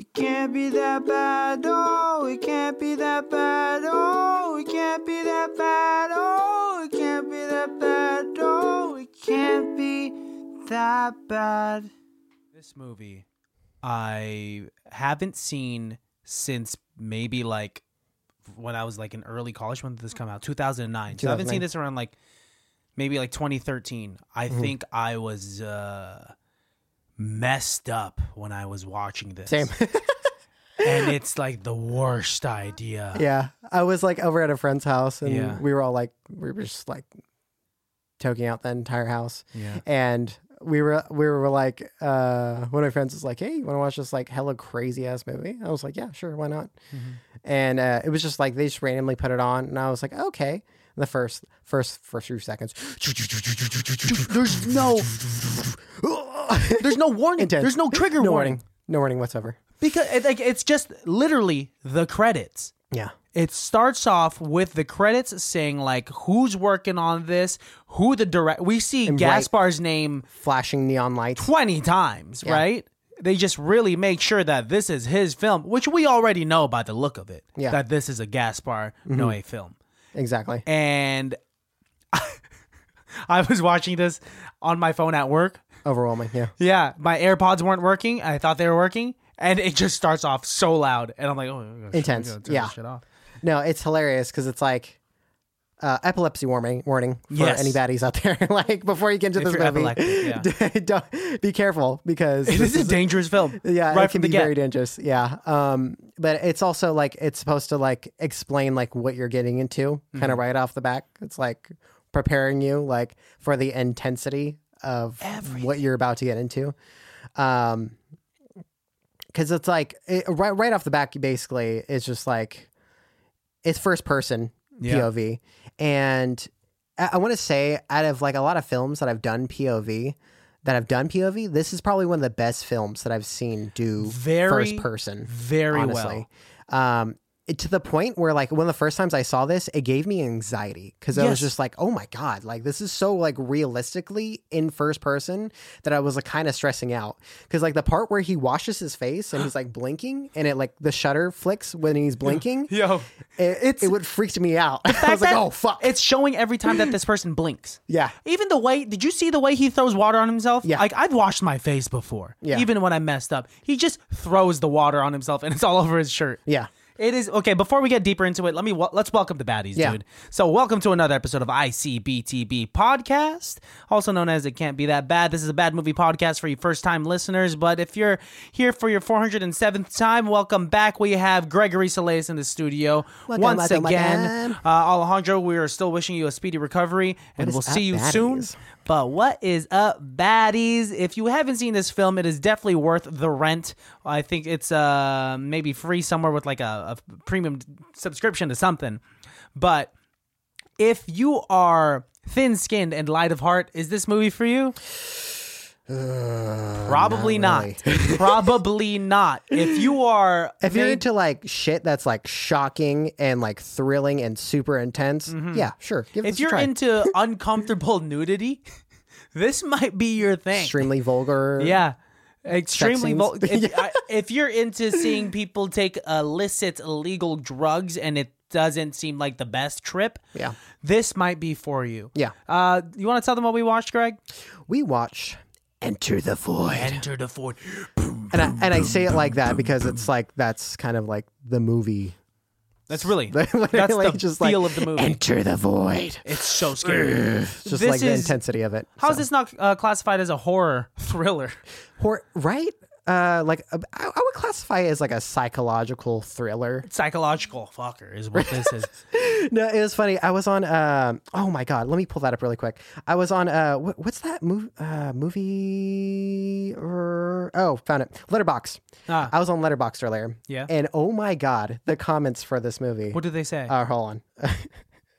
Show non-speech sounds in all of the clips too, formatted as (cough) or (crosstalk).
It can't be that bad. Oh, it can't be that bad. Oh, it can't be that bad. Oh, it can't be that bad. Oh, it can't be that bad. This movie, I haven't seen since maybe like when I was like in early college. When did this come out? 2009. So I haven't seen this around like maybe like 2013. I Mm-hmm. think I was uh messed up when I was watching this. Same. (laughs) and (laughs) it's like the worst idea. yeah. I was like over at a friend's house and Yeah. we were all like, we were just like toking out the entire house. Yeah. And we were, we were like, uh, one of my friends was like, Hey, you want to watch this like hella crazy ass movie? I was like, Yeah, sure. Why not? Mm-hmm. And, uh, it was just like, they just randomly put it on and I was like, okay. The first, first, first few seconds. There's no (laughs) (laughs) There's no warning. Intense. There's no trigger no warning. warning. No warning whatsoever. Because it, like it's just literally the credits. Yeah. It starts off with the credits saying like who's working on this, who the direct. We see right- Gaspar's name Flashing neon lights. twenty times, right? They just really make sure that this is his film, which we already know by the look of it. Yeah. Mm-hmm. That this is a Gaspar Noé film, Exactly. and (laughs) I was watching this on my phone at work. Overwhelming. Yeah. Yeah, my AirPods weren't working. I thought they were working, and it just starts off so loud, and I'm like, oh, Intense. turn Yeah. this shit off. No, it's hilarious because it's like uh, epilepsy warning warning for Yes. any baddies out there. (laughs) like before you get into If this movie, (laughs) don't, be careful because It this is a dangerous film. (laughs) yeah, right it can be get. very dangerous. Yeah, um, but it's also like it's supposed to like explain like what you're getting into, kind Mm-hmm. of right off the back. It's like preparing you like for the intensity of what you're about to get into. Um, because it's like it, right right off the back, basically, it's just like it's first person Yeah. POV, and I, I want to say out of like a lot of films that I've done POV. That I've done POV. This is probably one of the best films that I've seen do Very, first person. very honestly, um, it- to the point where like one of the first times I saw this, it gave me anxiety because I was just like, oh my god, like this is so like realistically in first person that I was like kind of stressing out because like the part where he washes his face and he's like blinking and it like the shutter flicks when he's blinking, Yo, it, It's- it would freak me out. (laughs) I was like, oh fuck, It's showing every time that this person blinks. yeah. Even the way, did you see the way he throws water on himself? Yeah. Like, I've washed my face before. Yeah. Even when I messed up. He just throws the water on himself and it's all over his shirt. Yeah. It is okay. Before we get deeper into it, let me let's welcome the baddies, Yeah. dude. So, welcome to another episode of ICBTB podcast, also known as "It Can't Be That Bad." This is a bad movie podcast for you first-time listeners. But if you're here for your 407th time, welcome back. We have Gregory Salais in the studio Welcome, once welcome, again. welcome. Uh, Alejandro, we are still wishing you a speedy recovery, and we'll see you baddies? soon. But what is up, baddies? If you haven't seen this film, it is definitely worth the rent. I think it's uh maybe free somewhere with like a, a premium subscription to something. But if you are thin-skinned and light of heart, is this movie for you? Probably not. not (laughs) Probably not. If you are, If you're made- into like shit that's like shocking and like thrilling and super intense, yeah, sure. Give Mm-hmm. if this a you're try. into (laughs) uncomfortable nudity, this might be your thing. extremely vulgar, Yeah. Extremely scenes. vul- if, (laughs) I, if you're into seeing people take illicit illegal drugs and it doesn't seem like the best trip, Yeah. this might be for you. Yeah. Uh, you want to tell them what we watched, Greg? we watch Enter the Void. Enter the Void. And I, and I say it like that because it's like that's kind of like the movie. That's really (laughs) that's the just feel like, of the movie. Enter the Void. it's so scary. It's just This like the is- intensity of it. How's So. this not uh, classified as a horror thriller? Hor- right? Uh, like uh, I, would classify it as like a psychological thriller. Psychological fucker is what this is. (laughs) No, it was funny. I was on. Um, oh my god, let me pull that up really quick. I was on. Uh, what, what's that movie? Uh, movie? Or, oh, found it. Letterboxd. Ah. I was on Letterboxd earlier. Yeah. And oh my god, the comments for this movie. What did they say? Uh, hold on.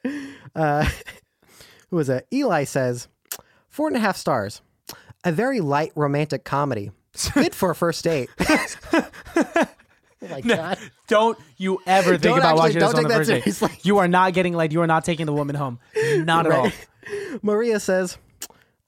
(laughs) uh, (laughs) who was it? Eli says, four and a half stars. A very light romantic comedy. Good for a first date. like (laughs) oh my god. Don't you ever think Don't about actually- watching this don't on the that first date. You are not getting laid. You are not taking the woman home. Not at all. Maria says,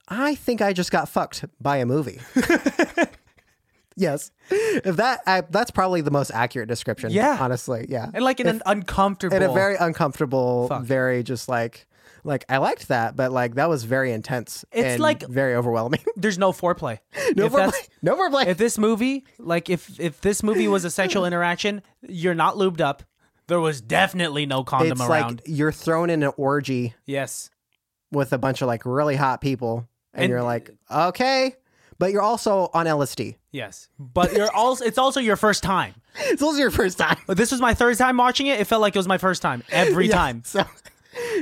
I think I just got fucked by a movie. (laughs) yes. If that I, that's probably the most accurate description. Yeah. honestly, yeah. and like in an uncomfortable. in a very uncomfortable, Fuck. very just like like I liked that, but like that was very intense. It's and like- very overwhelming. (laughs) there's no foreplay. no If more that's- play. No foreplay. if this movie, like if if this movie was a sexual (laughs) interaction, you're not lubed up. There was definitely no condom it's around. like you're thrown in an orgy yes. with a bunch of like really hot people, and, And- you're like, okay, but you're also on LSD. Yes. But you're (laughs) also it's also your first time. It's also your first time. This was my third time watching it. It felt like it was my first time every Yeah, time. So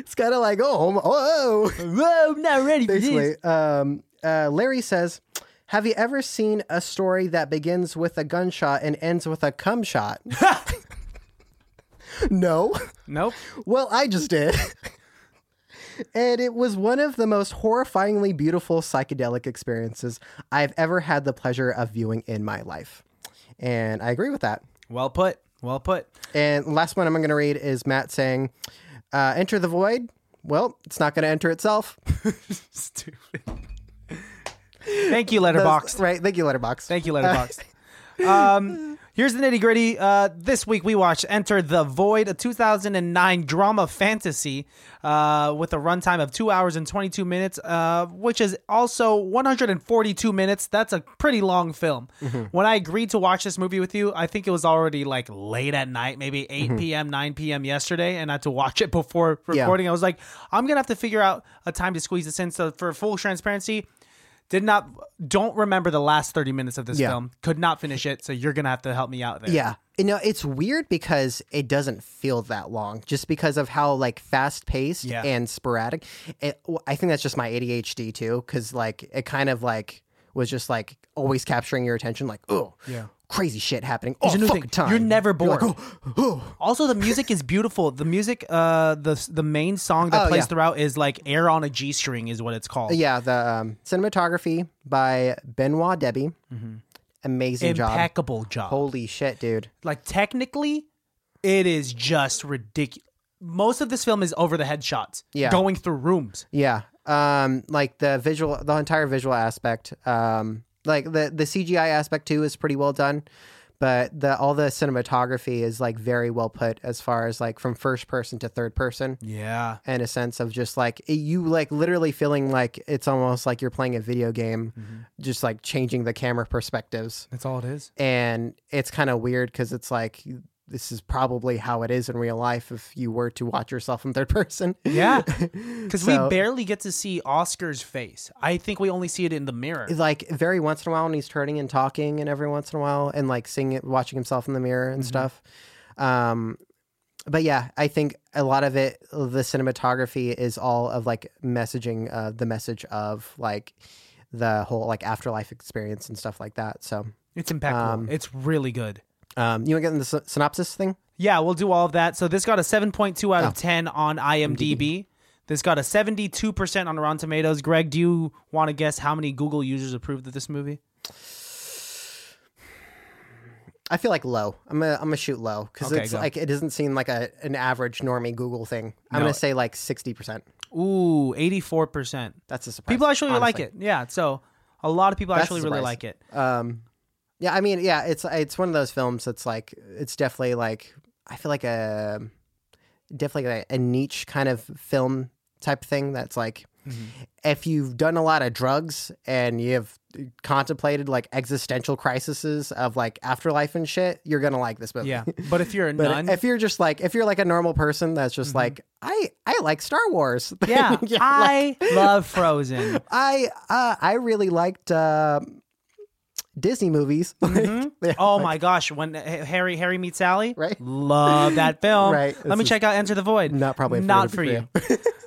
it's kind of like, oh, oh, Whoa, I'm not ready for this. basically. Um, uh, Larry says, "Have you ever seen a story that begins with a gunshot and ends with a cum shot?" (laughs) no. Nope. Well, I just did. and it was one of the most horrifyingly beautiful psychedelic experiences I've ever had the pleasure of viewing in my life. And I agree with that. Well put. Well put. And last one I'm going to read is Matt saying, uh, Enter the void. Well, it's not going to enter itself. (laughs) Stupid. Thank you, Letterboxd. Right. Thank you, Letterboxd. Thank you, Letterboxd. (laughs) um, here's the nitty gritty. Uh, this week we watched Enter the Void, a 2009 drama fantasy uh, with a runtime of two hours and 22 minutes, uh, which is also 142 minutes. That's a pretty long film. Mm-hmm. When I agreed to watch this movie with you, I think it was already like late at night, maybe 8 Mm-hmm. p.m., 9 p.m. yesterday, and I had to watch it before recording. I was like, I'm gonna have to figure out a time to squeeze this in. So for full transparency. Did not don't remember the last 30 minutes of this Yeah. film. Could not finish it, so you're gonna have to help me out there. Yeah. You know, it's weird because it doesn't feel that long just because of how like fast paced Yeah. and sporadic. It, I think that's just my ADHD too cuz like it kind of like was just like always capturing your attention like, "Oh, Yeah. Crazy shit happening all new fucking time." You're never like, bored. "Oh, oh." Also, the music is beautiful. The music, uh, the the main song that Oh, plays yeah. throughout is like "Air on a G String" is what it's called. Yeah, the um, cinematography by Benoit Debie. Amazing job. Impeccable job. Holy shit, dude. Like technically, it is just ridiculous. Most of this film is over the head shots. Yeah. Going through rooms. Yeah. Um like the visual the entire visual aspect um like the the CGI aspect too is pretty well done but the all the cinematography is like very well put as far as like from first person to third person Yeah. in a sense of just like you like literally feeling like it's almost like you're playing a video game mm-hmm. just like changing the camera perspectives That's all it is. and it's kind of weird cuz it's like this is probably how it is in real life if you were to watch yourself in third (laughs) person Yeah. (laughs) Because So- we barely get to see Oscar's face. I think we only see it in the mirror. like very once in a while when he's turning and talking and every once in a while and like seeing it watching himself in the mirror and stuff um but yeah i think a lot of it the cinematography is all of like messaging uh the message of like the whole like afterlife experience and stuff like that so It's impeccable. Um, it's really good. Um you want to get in the sy- synopsis thing Yeah, we'll do all of that. So this got a 7.2 out of Oh. 10 on IMDb. This got a 72% on Rotten Tomatoes. Greg, do you want to guess how many Google users approved of this movie? i feel like low i'm gonna i'm gonna shoot low because Okay, it's go. like it doesn't seem like a an average normie google thing i'm No. gonna say like 60% Ooh, 84%. that's a surprise People actually like it. Yeah, so a lot of people That's actually really like it. Um, yeah, I mean, yeah, it's it's one of those films that's like it's definitely like I feel like a definitely a, a niche kind of film type thing that's like Mm-hmm. if you've done a lot of drugs and you've contemplated like existential crises of like afterlife and shit, you're gonna like this movie. Yeah, but if you're a (laughs) But nun, if you're just like if you're like a normal person that's just like I I like Star Wars. Mm-hmm. (laughs) yeah, (laughs) like, I love Frozen. I uh, I really liked uh, Disney movies. (laughs) Mm-hmm. (laughs) Yeah, Oh like- my gosh, when uh, Harry Harry meets Sally, Right. Love that (laughs) film. Right. Let me This is check out Enter the Void. not probably not for for you.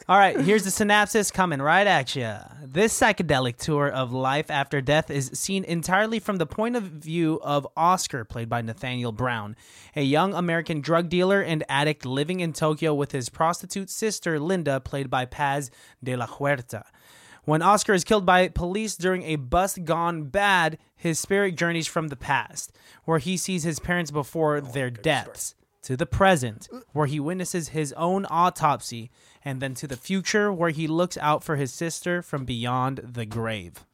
All right, here's the synopsis coming right at you. This psychedelic tour of life after death is seen entirely from the point of view of Oscar, played by Nathaniel Brown, a young American drug dealer and addict living in Tokyo with his prostitute sister Linda, played by Paz de la Huerta. When Oscar is killed by police during a bus gone bad, his spirit journeys from the past, where he sees his parents before oh, their deaths, to the present, where he witnesses his own autopsy, and then to the future, where he looks out for his sister from beyond the grave.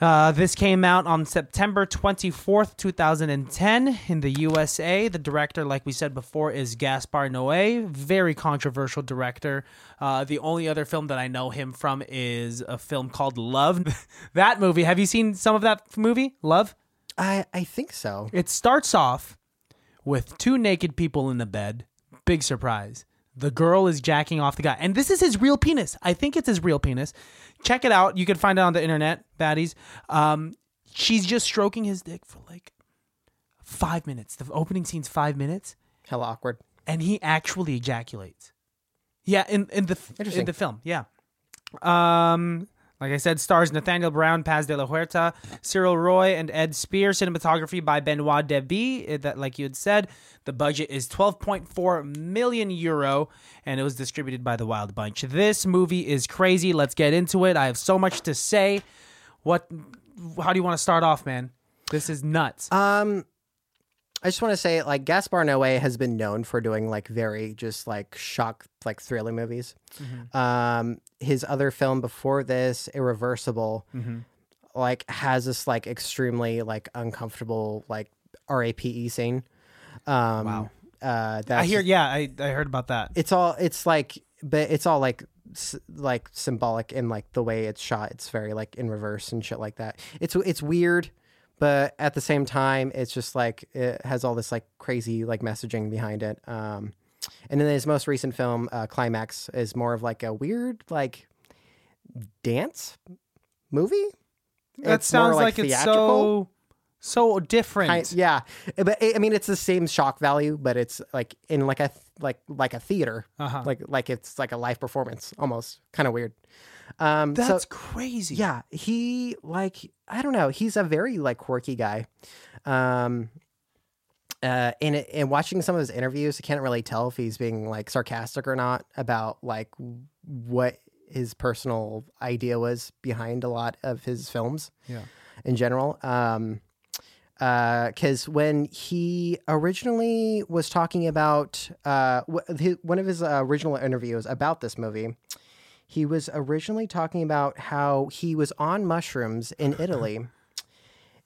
Uh, this came out on September 24th, 2010, in the USA. The director, like we said before, is Gaspar Noé. Very controversial director. Uh, the only other film that I know him from is a film called Love. (laughs) that movie, have you seen some of that movie? Love? I I think so. It starts off with two naked people in the bed. Big surprise. The girl is jacking off the guy. And this is his real penis. I think it's his real penis. Check it out. You can find it on the internet, baddies. Um, she's just stroking his dick for like five minutes. The opening scene's five minutes, Hella awkward. and he actually ejaculates. Yeah, in, in the in the film. Yeah. Um, like I said, stars Nathaniel Brown, Paz de la Huerta, Cyril Roy, and Ed Spear. Cinematography by Benoit Debie. eh, That, like you had said, the budget is 12.4 million euro, and it was distributed by the Wild Bunch. This movie is crazy. Let's get into it. I have so much to say. What? How do you want to start off, man? This is nuts. Um, I just want to say, like Gaspar Noé has been known for doing like very just like shock, like thriller movies. Um, his other film before this, Irreversible, like has this like extremely like uncomfortable like RAPE scene. Um, Wow. Uh, I hear. Yeah, I, I heard about that. it's all it's like but it's all like like symbolic in like the way it's shot it's very like in reverse and shit like that it's it's weird but at the same time it's just like it has all this like crazy like messaging behind it um and then his most recent film uh, climax is more of like a weird like dance That movie It's more, sounds like, it's so so different. Kind- yeah, but I I mean, it's the same shock value, but it's like in like a like like a theater, Uh-huh. like like it's like a live performance, almost kind of weird. Um, so- That's crazy. yeah, he like I don't know, he's a very like quirky guy. Um, uh, and and watching some of his interviews, I can't really tell if he's being like sarcastic or not about like what his personal idea was behind a lot of his films Yeah. in general. Um, uh because when he originally was talking about uh, his, one of his uh, original interviews about this movie, he was originally talking about how he was on mushrooms in (laughs) Italy,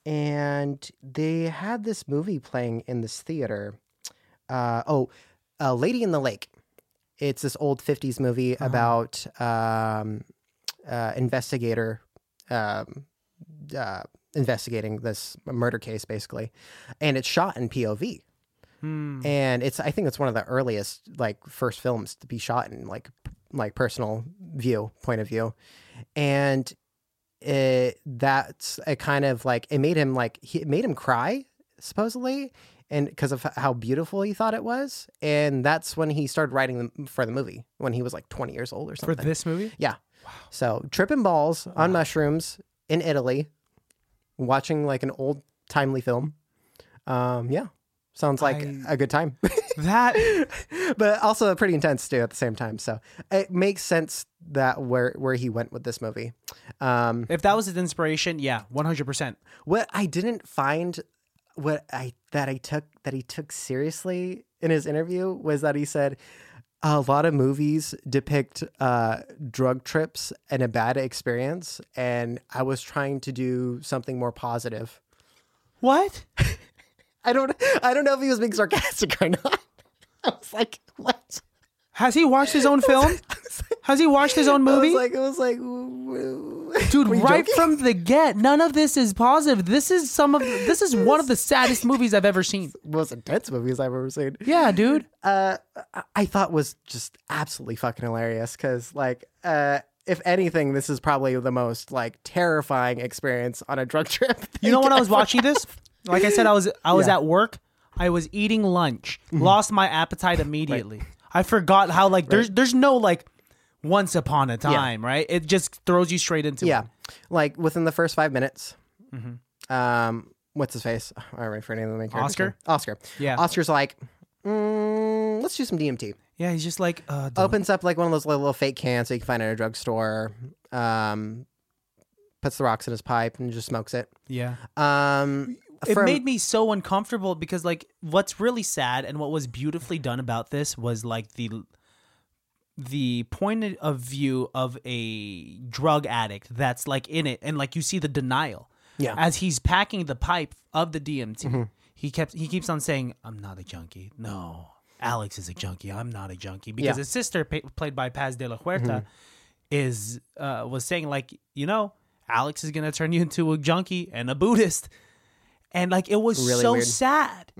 and they had this movie playing in this theater. Uh, oh, uh, Lady in the Lake. It's this old '50s movie about um, uh, investigator um, uh, investigating this murder case, basically, and it's shot in POV. Hmm. And it's I think it's one of the earliest like first films to be shot in like like personal view point of view, and it that's a kind of like it made him like he, it made him cry supposedly and because of how beautiful he thought it was. And that's when he started writing for the movie when he was like 20 years old or something. For this movie? yeah. So tripping balls on mushrooms in Italy, watching like an old timely film. Um, yeah, sounds like I- a good time, (laughs) That but also pretty intense too at the same time. So it makes sense that where where he went with this movie. Um, if that was his inspiration, yeah, one hundred percent. what I didn't find what I that I took that he took seriously in his interview was that he said a lot of movies depict uh, drug trips and a bad experience, and I was trying to do something more positive. What? (laughs) I don't I don't know if he was being sarcastic or not. (laughs) I was like, what? Has he watched his own (laughs) film? Has he watched his own I movie? was like, it was like, Dude, (laughs) right joking? from the get, none of this is positive. This is some of this is one of the saddest movies I've ever seen. most intense movies I've ever seen. Yeah, dude. uh, I- I thought was just absolutely fucking hilarious because, like, uh, if anything, this is probably the most like terrifying experience on a drug trip. You know when I was watching this? Like I said, I was I was Yeah. at work. I was eating lunch. Lost my appetite immediately. I forgot how like there's there's no like once upon a time, right? It just throws you straight into Yeah, it. like within the first five minutes. Um, what's his face? I don't for any of the main. Oscar? Oscar. Yeah. Oscar's like, mm, let's do some DMT. Yeah, he's just like uh Opens up like one of those little, little fake cans that you can find at a drugstore. Um, puts the rocks in his pipe and just smokes it. yeah. Um, it from- made me so uncomfortable because like what's really sad and what was beautifully done about this was like the the point of view of a drug addict that's like in it. And like you see the denial. Yeah. as he's packing the pipe of the DMT he kept he keeps on saying I'm not a junkie. No. Alex is a junkie. I'm not a junkie. Because Yeah. his sister pa- played by Paz de la Huerta is uh was saying like you know Alex is going to turn you into a junkie and a Buddhist and like it was Really so weird. sad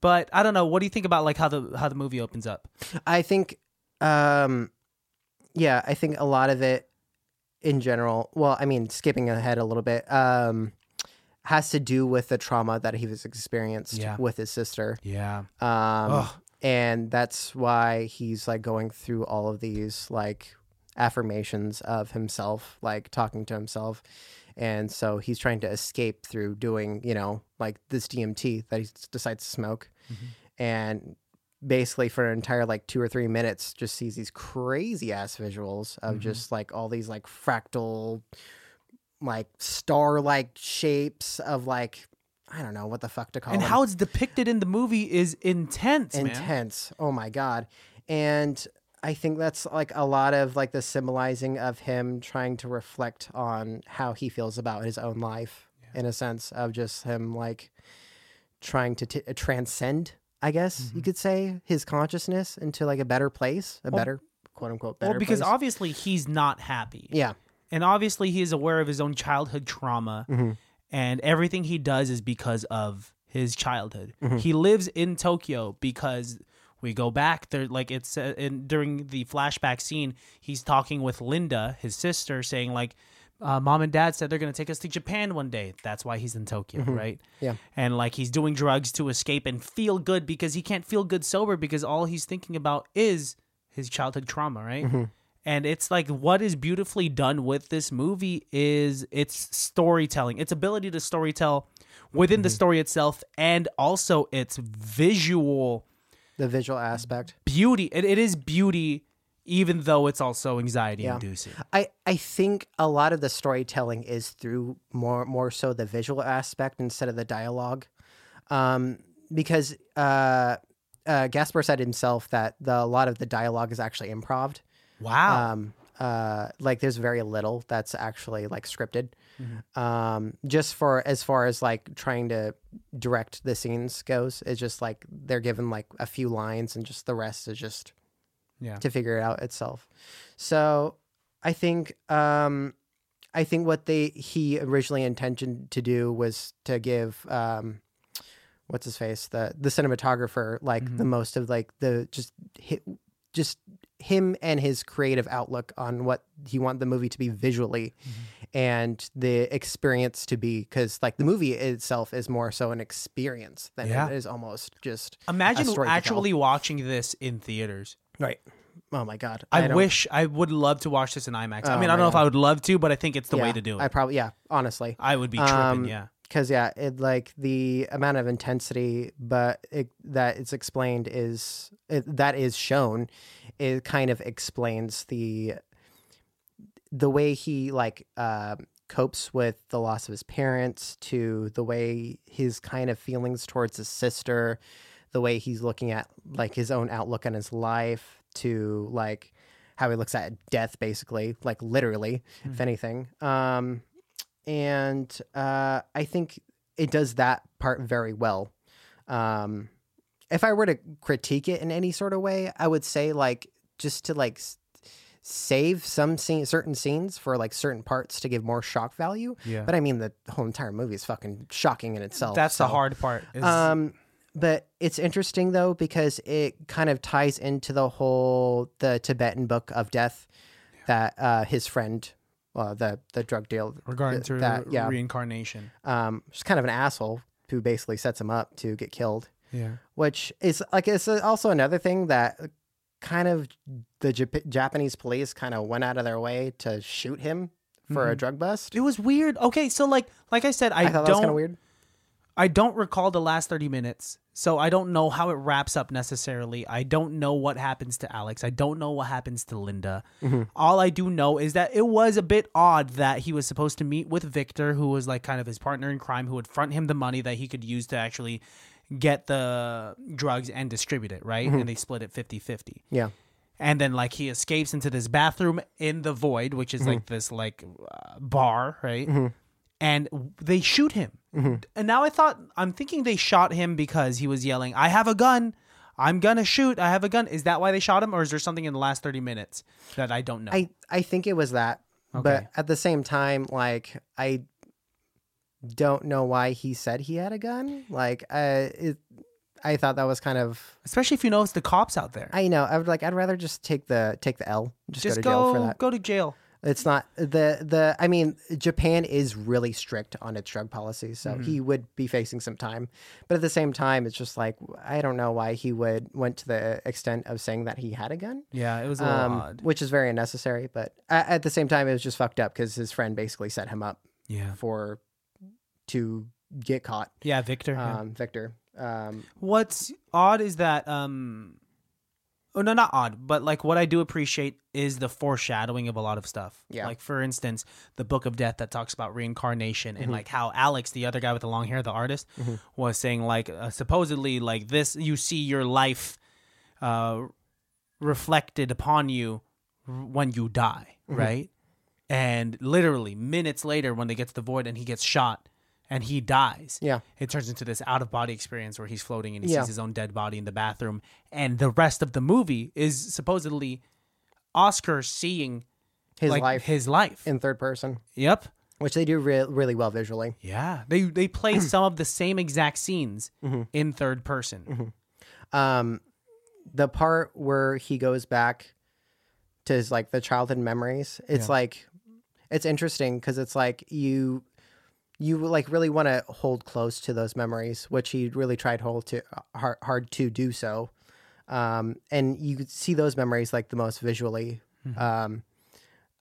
but I don't know what do you think about like how the how the movie opens up I think, um, yeah, I think a lot of it in general, well, I mean, skipping ahead a little bit, um, has to do with the trauma that he was experienced Yeah. with his sister. yeah Um, Ugh. and that's why he's like going through all of these like affirmations of himself, like talking to himself. And so he's trying to escape through doing, you know, like this DMT that he decides to smoke. Mm-hmm. And basically for an entire like two or three minutes just sees these crazy ass visuals of mm-hmm. just like all these like fractal like star like shapes of like I don't know what the fuck to call it. and them how it's depicted in the movie is intense, man. intense. Oh my god. And I think that's like a lot of like the symbolizing of him trying to reflect on how he feels about his own life in a sense of just him like trying to t- transcend, I guess Mm-hmm. you could say, his consciousness into like a better place, a better quote unquote better Well, because place. obviously he's not happy. yeah. And obviously he is aware of his own childhood trauma Mm-hmm. and everything he does is because of his childhood. Mm-hmm. He lives in Tokyo because we go back there like it's uh, in, during the flashback scene he's talking with Linda, his sister saying like uh, mom and dad said they're going to take us to Japan one day. That's why he's in Tokyo, right? Mm-hmm. Yeah. And like he's doing drugs to escape and feel good because he can't feel good sober because all he's thinking about is his childhood trauma, right? Mm-hmm. And it's like what is beautifully done with this movie is its storytelling, its ability to storytell within Mm-hmm. the story itself and also its visual The visual aspect. beauty. It, it is beauty even though it's also anxiety Yeah. inducing. I, I think a lot of the storytelling is through more more so the visual aspect instead of the dialogue, um, because uh, uh, Gaspar said himself that the, a lot of the dialogue is actually improv. Wow. Um, uh, like there's very little that's actually like scripted. Um, just for as far as like trying to direct the scenes goes, it's just like they're given like a few lines and just the rest is just yeah. to figure it out itself. So I think um, I think what they he originally intended to do was to give um, what's his face the the cinematographer like the most of like the just hi, just him and his creative outlook on what he want the movie to be visually and the experience to be because like the movie itself is more so an experience than Yeah. it is almost just Imagine story to tell. actually watching this in theaters. right oh my god I, don't- wish I would love to watch this in IMAX. I Oh mean, I don't know if I would love to, but I think it's the way to do it. I I, probably yeah, honestly. I would be tripping. Um, yeah. Cuz yeah, it like the amount of intensity but it, that it's explained is it, that is shown it kind of explains the the way he like um copes with the loss of his parents to the way his kind of feelings towards his sister the way he's looking at like his own outlook on his life to like how he looks at death basically like literally if anything. Um and uh i think it does that part very well. Um if i were to critique it in any sort of way i would say like just to like s- save some scene, certain scenes for like certain parts to give more shock value Yeah. but i mean the whole entire movie is fucking shocking in itself That's the hard part. is- um, but it's interesting though because it kind of ties into the whole the Tibetan book of death that uh, his friend, uh, the the drug deal regarding th- to that, yeah, reincarnation. um, just kind of an asshole who basically sets him up to get killed, Yeah. which is like it's also another thing that kind of the Jap- Japanese police kind of went out of their way to shoot him for a drug bust. It was weird. Okay, so like like I said, I, I thought that was kind of weird. I don't recall the last 30 minutes. So I don't know how it wraps up necessarily. I don't know what happens to Alex. I don't know what happens to Linda. Mm-hmm. All I do know is that it was a bit odd that he was supposed to meet with Victor, who was like kind of his partner in crime, who would front him the money that he could use to actually get the drugs and distribute it, right? Mm-hmm. And they split it 50 50. Yeah, and then like he escapes into this bathroom in the void, which is Mm-hmm. like this like uh, bar, right? And they shoot him. Mm-hmm. And now I thought I'm thinking they shot him because he was yelling, "I have a gun." I'm gonna shoot. I have a gun. Is that why they shot him, or is there something in the last thirty minutes that I don't know? I I think it was that, Okay. but at the same time, like I don't know why he said he had a gun. Like, uh, it, I thought that was kind of. Especially if you know it's the cops out there. I know. I would like. I'd rather just take the take the L. Just, Just go to jail for go that. go to jail. It's not the the. I mean, Japan is really strict on its drug policy, so Mm-hmm. he would be facing some time. But at the same time, it's just like I don't know why he would went to the extent of saying that he had a gun. Yeah, it was a Um, odd. which is very unnecessary. But at, at the same time, it was just fucked up because his friend basically set him up Yeah, for to get caught. yeah, Victor. Um, Victor. Um, What's odd is that um oh no not odd, but like what I do appreciate is the foreshadowing of a lot of stuff. Yeah. Like for instance, the Book of Death that talks about reincarnation Mm-hmm. and like how Alex, the other guy with the long hair, the artist, was saying like uh, supposedly like this you see your life uh reflected upon you r- when you die, Mm-hmm. right? And literally minutes later when they get to the void and he gets shot and he dies yeah. it turns into this out of body experience where he's floating and he Yeah. sees his own dead body in the bathroom. And the rest of the movie is supposedly Oscar seeing His like life his life. in third person, yep. which they do re- really well visually. Yeah. They they play (clears throat) some of the same exact scenes Mm-hmm. in third person. Um, the part where he goes back to his like the childhood memories, it's Yeah. like it's interesting because it's like you you like really want to hold close to those memories, which he really tried hold to hard, hard to do so. Um, and you could see those memories like the most visually. Um,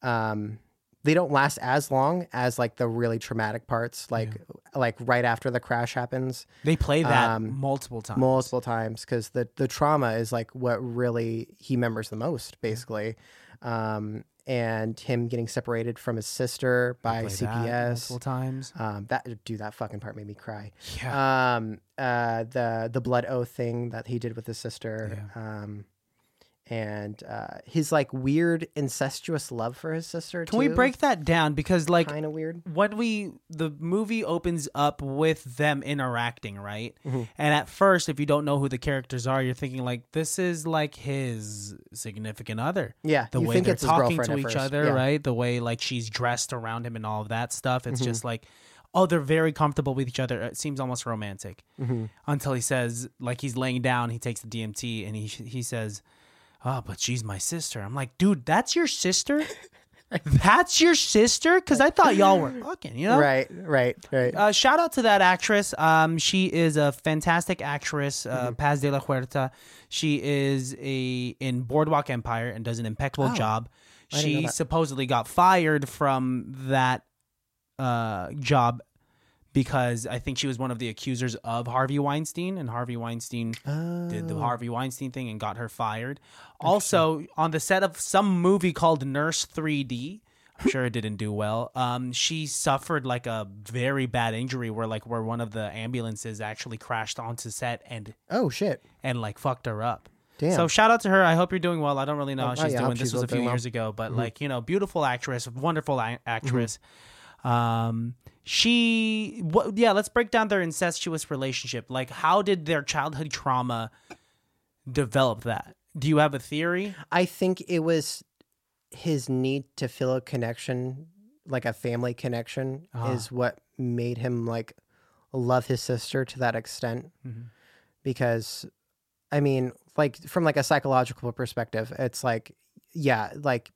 um, they don't last as long as like the really traumatic parts, like like right after the crash happens They play that Um, multiple times. multiple times because the the trauma is like what really he remembers the most, basically. Um, and him getting separated from his sister by CPS. multiple times. Um, that dude, that fucking part made me cry. Yeah. Um, uh, the the blood oath thing that he did with his sister. Um, and uh, his like weird incestuous love for his sister. Can we break that down? Because like Kind of weird. when we the movie opens up with them interacting, right? Mm-hmm. And at first, if you don't know who the characters are, you're thinking like this is like his significant other. Yeah, The way they're talking to each first. other, Yeah. Mm-hmm. right? The way like she's dressed around him and all of that stuff. It's just like, oh, they're very comfortable with each other. It seems almost romantic Mm-hmm. until he says, like he's laying down, he takes the DMT, and he he says, "Oh, but she's my sister." I'm like, dude, that's your sister. (laughs) That's your sister? Because I thought y'all were (laughs) fucking, you know? Right, right, right. Uh, shout out to that actress. Um, she is a fantastic actress, uh, Mm-hmm. Paz de la Huerta. She is a in Boardwalk Empire and does an impeccable Oh, job. She supposedly got fired from that uh, job because I think she was one of the accusers of Harvey Weinstein, and Harvey Weinstein did Oh. the Harvey Weinstein thing and got her fired. Also, on the set of some movie called Nurse 3D, I'm sure it didn't do well. Um, she suffered like a very bad injury where like where one of the ambulances actually crashed onto set and oh shit. and like fucked her up. Damn. So shout out to her. I hope you're doing well. I don't really know how Oh, she's yeah, doing. This she's was a few doing well. Mm-hmm. years ago, but like you know, beautiful actress, wonderful a- actress. Um, she, what? Yeah, let's break down their incestuous relationship. Like, how did their childhood trauma develop that? Do you have a theory? I think it was his need to feel a connection, like a family connection, Ah. is what made him like love his sister to that extent. Mhm. Because, I mean, like from like a psychological perspective, it's like, yeah, like.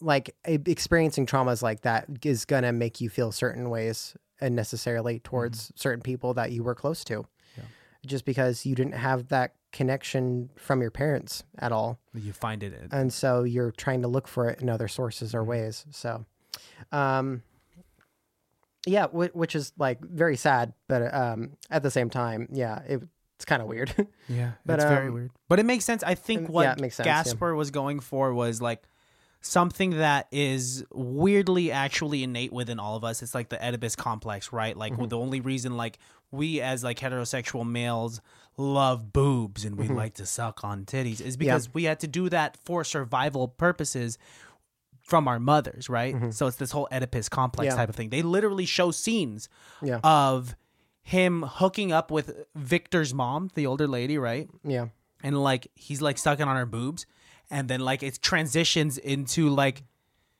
Like experiencing traumas like that is gonna make you feel certain ways, and necessarily towards certain people that you were close to, Yeah. just because you didn't have that connection from your parents at all You find it. and so you're trying to look for it in other sources Mm-hmm. or ways so um yeah wh- which is like very sad but um at the same time yeah it, it's kind of weird (laughs) Yeah, But, that's very um, weird. But it makes sense. I think what yeah, sense, yeah. Gaspar was going for was like something that is weirdly actually innate within all of us. It's like the Oedipus complex, right? Like Mm-hmm. the only reason like we as like heterosexual males love boobs and we like to suck on titties is because we had to do that for survival purposes from our mothers, right? So it's this whole Oedipus complex Yeah. type of thing. They literally show scenes Yeah. of him hooking up with Victor's mom, the older lady, right? yeah. and like he's like sucking on her boobs and then like it transitions into like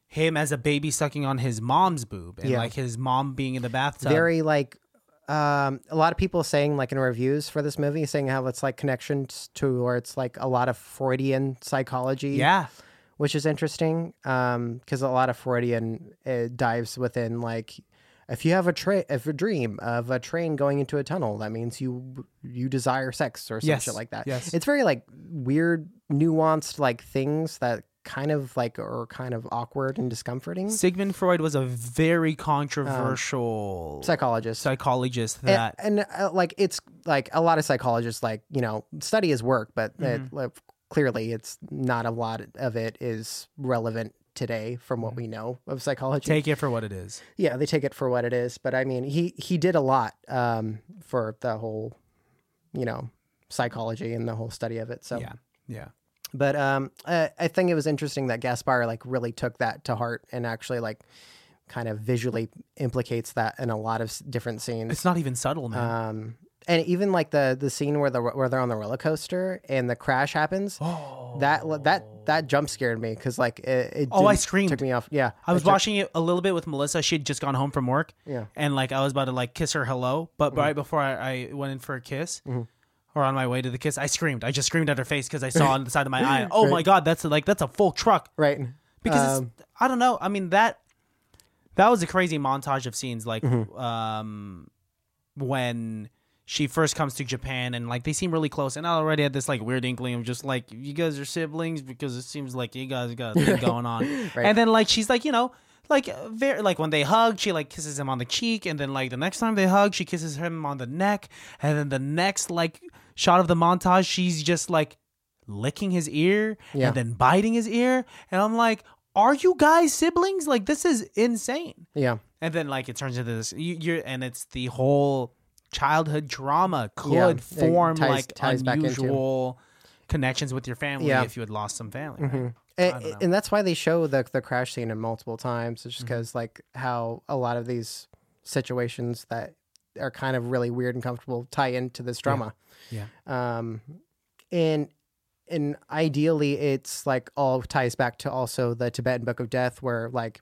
him as a baby sucking on his mom's boob and Yeah. like his mom being in the bathtub very like um, a lot of people saying like in reviews for this movie saying how it's like connections to or it's like a lot of Freudian psychology. yeah which is interesting because a lot of Freudian uh, dives within like if you have a tra- if a dream of a train going into a tunnel, that means you you desire sex or some Yes, shit like that. yes. It's very like weird, nuanced like things that kind of like are kind of awkward and discomforting. sigmund freud was a very controversial Psychologist. psychologist and, that and uh, like it's like a lot of psychologists like you know study his work but Mm-hmm. like, clearly it's not a lot of it is relevant today from what we know of psychology. Mm-hmm. take it for what it is. Yeah they take it for what it is but i mean he he did a lot um for the whole you know psychology and the whole study of it so. Yeah yeah. But um I, I think it was interesting that gaspar like really took that to heart and actually like kind of visually implicates that in a lot of different scenes. It's not even subtle man. Um, and even like the the scene where the where they're on the roller coaster and the crash happens, oh that that that jump scared me because like it, it Oh, I screamed. took me off. Yeah, I was it took- watching it a little bit with Melissa. She had just gone home from work. Yeah. And like I was about to like kiss her hello, but Mm-hmm. right before I, I went in for a kiss, or on my way to the kiss, I screamed. I just screamed at her face because I saw on the side of my eye. (laughs) Oh my god, that's like that's a full truck. right Because Um, it's, I don't know. I mean that that was a crazy montage of scenes like Mm-hmm. um when she first comes to Japan and like they seem really close and I already had this like weird inkling of just like you guys are siblings because it seems like you guys got a thing (laughs) going on. Right. And then like she's like, you know, like very like when they hug, she like kisses him on the cheek and then like the next time they hug, she kisses him on the neck and then the next like shot of the montage, she's just like licking his ear Yeah. and then biting his ear and I'm like, are you guys siblings? Like this is insane. yeah, And then like it turns into this you, you're and it's the whole childhood drama could Yeah, form ties- like ties unusual connections with your family Yeah. if you had lost some family. right? and, and that's why they show the the crash scene in multiple times. It's just Mm-hmm. because like how a lot of these situations that are kind of really weird and comfortable tie into this drama. Yeah. um and and ideally it's like all ties back to also the tibetan book of death where like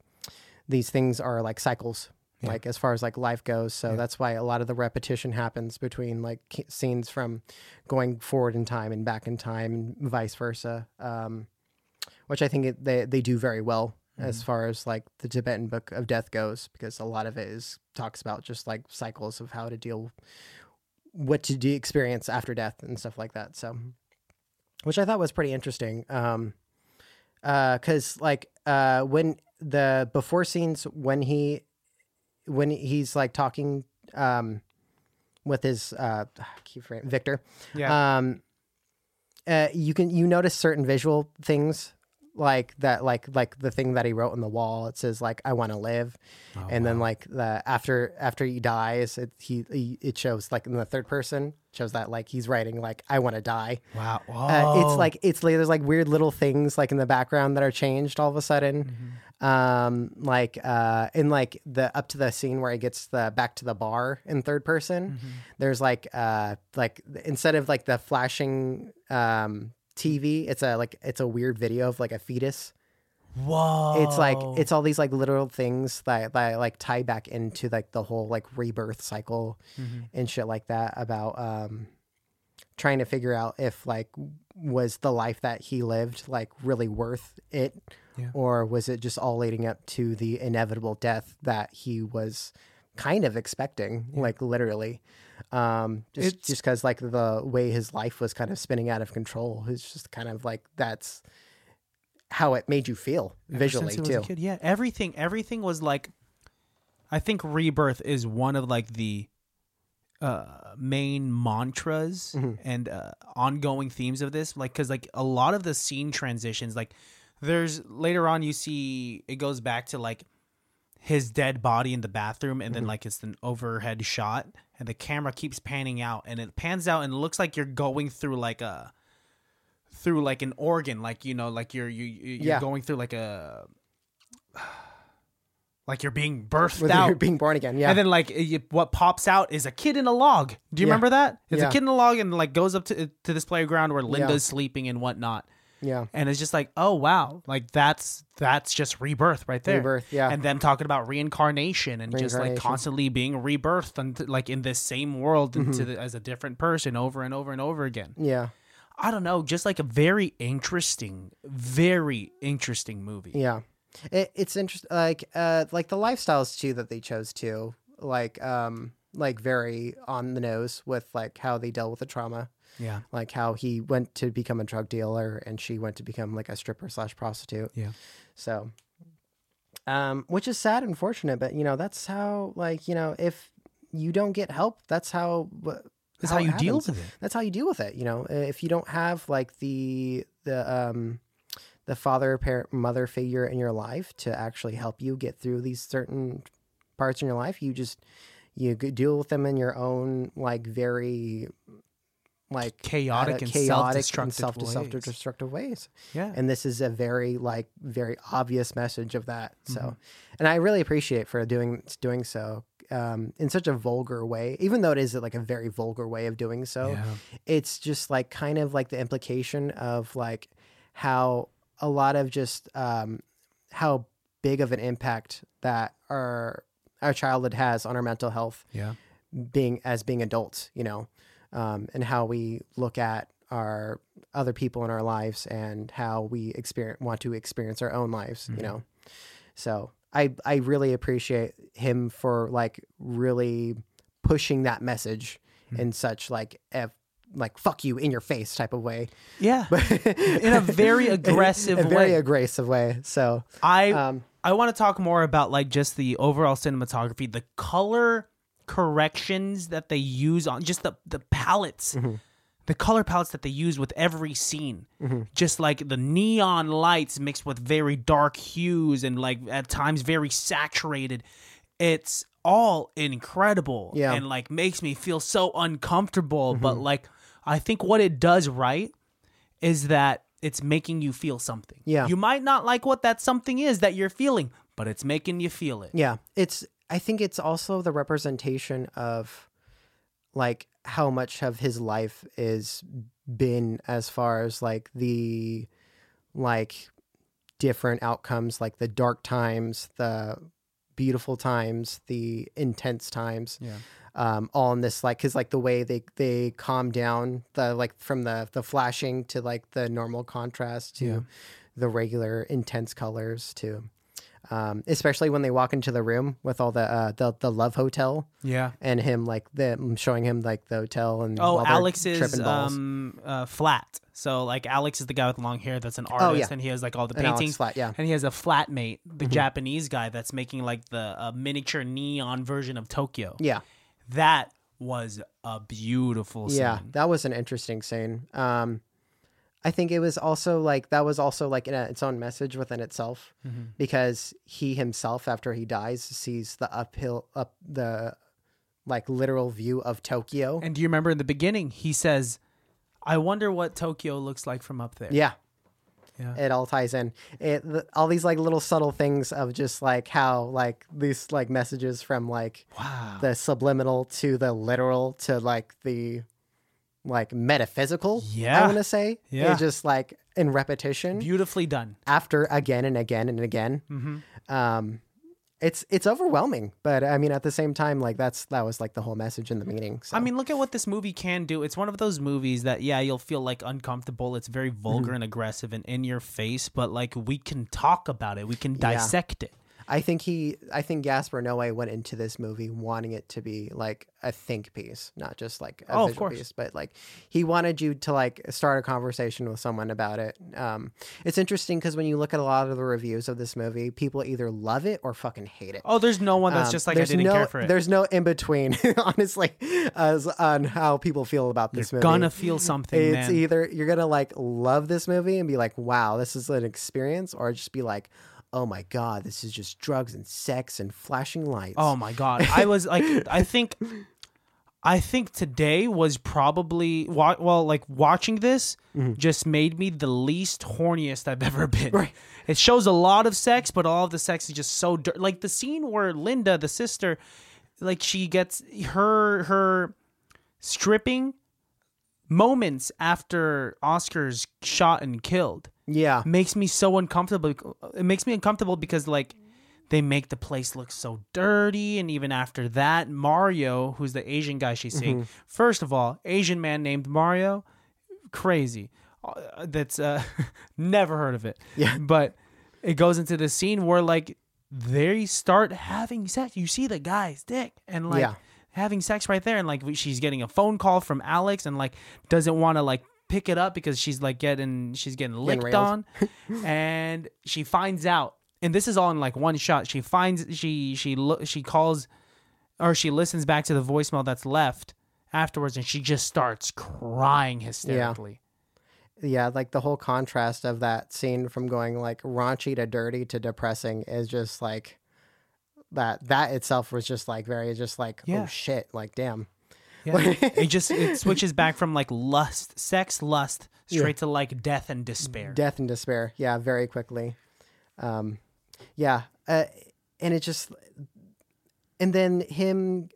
these things are like cycles like as far as like life goes so that's why a lot of the repetition happens between like scenes from going forward in time and back in time and vice versa um which i think it, they, they do very well as far as like the tibetan book of death goes because a lot of it is talks about just like cycles of how to deal what to do experience after death and stuff like that. So, which I thought was pretty interesting. Um, uh, cause like, uh, when the before scenes, when he, when he's like talking, um, with his, uh, I keep forgetting, Victor, Yeah. um, uh, you can, you notice certain visual things like that, like, like the thing that he wrote on the wall, it says like, I want to live and then like the after after he dies it he, he it shows like in the third person shows that like he's writing like i want to die. Wow. uh, it's like it's like there's like weird little things like in the background that are changed all of a sudden. Um like uh in like the up to the scene where he gets the back to the bar in third person there's like uh like instead of like the flashing um tv it's a like it's a weird video of like a fetus Whoa. it's like it's all these like literal things that, that like tie back into like the whole like rebirth cycle and shit like that about um trying to figure out if like was the life that he lived like really worth it Yeah. or was it just all leading up to the inevitable death that he was kind of expecting like literally um just It's- just because like the way his life was kind of spinning out of control it's just kind of like that's how it made you feel visually since he was too a kid. Yeah, everything everything was like I think rebirth is one of like the uh main mantras Mm-hmm. and uh, ongoing themes of this like cuz like a lot of the scene transitions like there's later on you see it goes back to like his dead body in the bathroom and then Mm-hmm. like it's an overhead shot and the camera keeps panning out, and it pans out, and it looks like you're going through like a through like an organ, like you know, like you're you you- you're Yeah. going through like a (sighs) like you're being birthed Whether out. you're being born again. Yeah. And then like what pops out is a kid in a log. Do you Yeah. remember that? It's Yeah. a kid in a log and like goes up to to this playground where Linda's sleeping and whatnot. Yeah. And it's just like, oh wow, like that's that's just rebirth right there. Rebirth, yeah. And them talking about reincarnation and just like constantly being rebirthed and like in this same world Mm-hmm. into the, as a different person over and over and over again. Yeah. I don't know, just like a very interesting, very interesting movie. Yeah. It, it's interesting. Like, uh, like the lifestyles too that they chose to, like, um, like very on the nose with like how they dealt with the trauma. Yeah. Like how he went to become a drug dealer and she went to become like a stripper slash prostitute. Yeah. So, um, which is sad and unfortunate, but you know that's how like you know if you don't get help, that's how That's how it you deal with it. That's how you deal with it. You know, if you don't have like the the um the father parent mother figure in your life to actually help you get through these certain parts in your life, you just you deal with them in your own like very like Chaotic and chaotic self-destructive and self ways. destructive ways Yeah. and this is a very like very obvious message of that so Mm-hmm. and i really appreciate for doing doing so um, in such a vulgar way even though it is like a very vulgar way of doing so Yeah. it's just like kind of like the implication of like how a lot of just um, how big of an impact that our our childhood has on our mental health yeah. being as being adults, you know, um, and how we look at our other people in our lives and how we experience want to experience our own lives, you know. So I I really appreciate him for like really pushing that message in such like a like fuck you in your face type of way, Yeah. (laughs) in a very aggressive a very way. aggressive way. So I um, I want to talk more about like just the overall cinematography, the color corrections that they use on just the the palettes. Mm-hmm. The color palettes that they use with every scene, just like the neon lights mixed with very dark hues and like at times very saturated. It's all incredible Yeah. and like makes me feel so uncomfortable. But like, I think what it does right is that it's making you feel something. Yeah. You might not like what that something is that you're feeling, but it's making you feel it. Yeah, it's. I think it's also the representation of, like, how much of his life is been as far as like the, like, different outcomes, like the dark times, the beautiful times, the intense times. Yeah. Um, all in this like because like the way they they calm down the like from the the flashing to like the normal contrast to Yeah. the regular intense colors to um, especially when they walk into the room with all the uh, the the love hotel Yeah. and him like the showing him like the hotel and Oh, while they're Alex is tripping balls. um uh, flat. So like Alex is the guy with long hair that's an artist, Oh, yeah. and he has like all the And paintings. Flat, yeah. Mm-hmm. And he has a flatmate, the Japanese guy that's making like the uh, miniature neon version of Tokyo. yeah That was a beautiful scene. yeah that was an interesting scene um i think it was also like that was also like in a, its own message within itself Mm-hmm. because he himself after he dies sees the uphill up the like literal view of tokyo And do you remember in the beginning he says, "I wonder what Tokyo looks like from up there." yeah Yeah. it all ties in it the, all these like little subtle things of just like how like these like messages from like Wow. the subliminal to the literal to like the like metaphysical Yeah. i want to say Yeah. It's just like in repetition Beautifully done. after again and again and again Mm-hmm. um it's it's overwhelming but i mean at the same time like that's that was like the whole message in the meeting so. I mean, look at what this movie can do. It's one of those movies that, yeah, you'll feel like uncomfortable. It's very vulgar and aggressive and in your face, but like we can talk about it. We can dissect it. I think he, I think Gaspar Noé went into this movie wanting it to be like a think piece, not just like a Oh, of course. piece, but like he wanted you to like start a conversation with someone about it. Um, it's interesting because when you look at a lot of the reviews of this movie, people either love it or fucking hate it. Oh, there's no one that's Um, just like I didn't no, care for it. There's no in between, (laughs) honestly, as on how people feel about this You're movie. gonna feel something, It's man. either you're gonna like love this movie and be like, "Wow, this is an experience," or just be like, "Oh my god, this is just drugs and sex and flashing lights." Oh my god. I was like (laughs) I think I think today was probably well, like watching this mm-hmm. just made me the least horniest I've ever been. Right. It shows a lot of sex, but all of the sex is just so dir- like the scene where Linda, the sister, like she gets her her stripping moments after Oscar's shot and killed Yeah. makes me so uncomfortable. It makes me uncomfortable because like they make the place look so dirty, and even after that, Mario, who's the Asian guy she's seeing, first of all, Asian man named Mario, crazy. Uh, That's uh, (laughs) never heard of it. Yeah. but it goes into the scene where like they start having sex. You see the guy's dick, and like Yeah. having sex right there, and like she's getting a phone call from Alex, and like doesn't want to like pick it up because she's like getting she's getting licked railed. on, (laughs) and she finds out, and this is all in like one shot. She finds she she lo- she calls, or she listens back to the voicemail that's left afterwards, and she just starts crying hysterically. Yeah, like the whole contrast of that scene from going like raunchy to dirty to depressing is just like that that itself was just like very just like oh, Yeah. oh shit, like damn. (laughs) Yeah. (laughs) it just it switches back from like lust, sex, lust, straight to like death and despair. Death and despair. Yeah, very quickly. Um yeah, uh, and it just and then him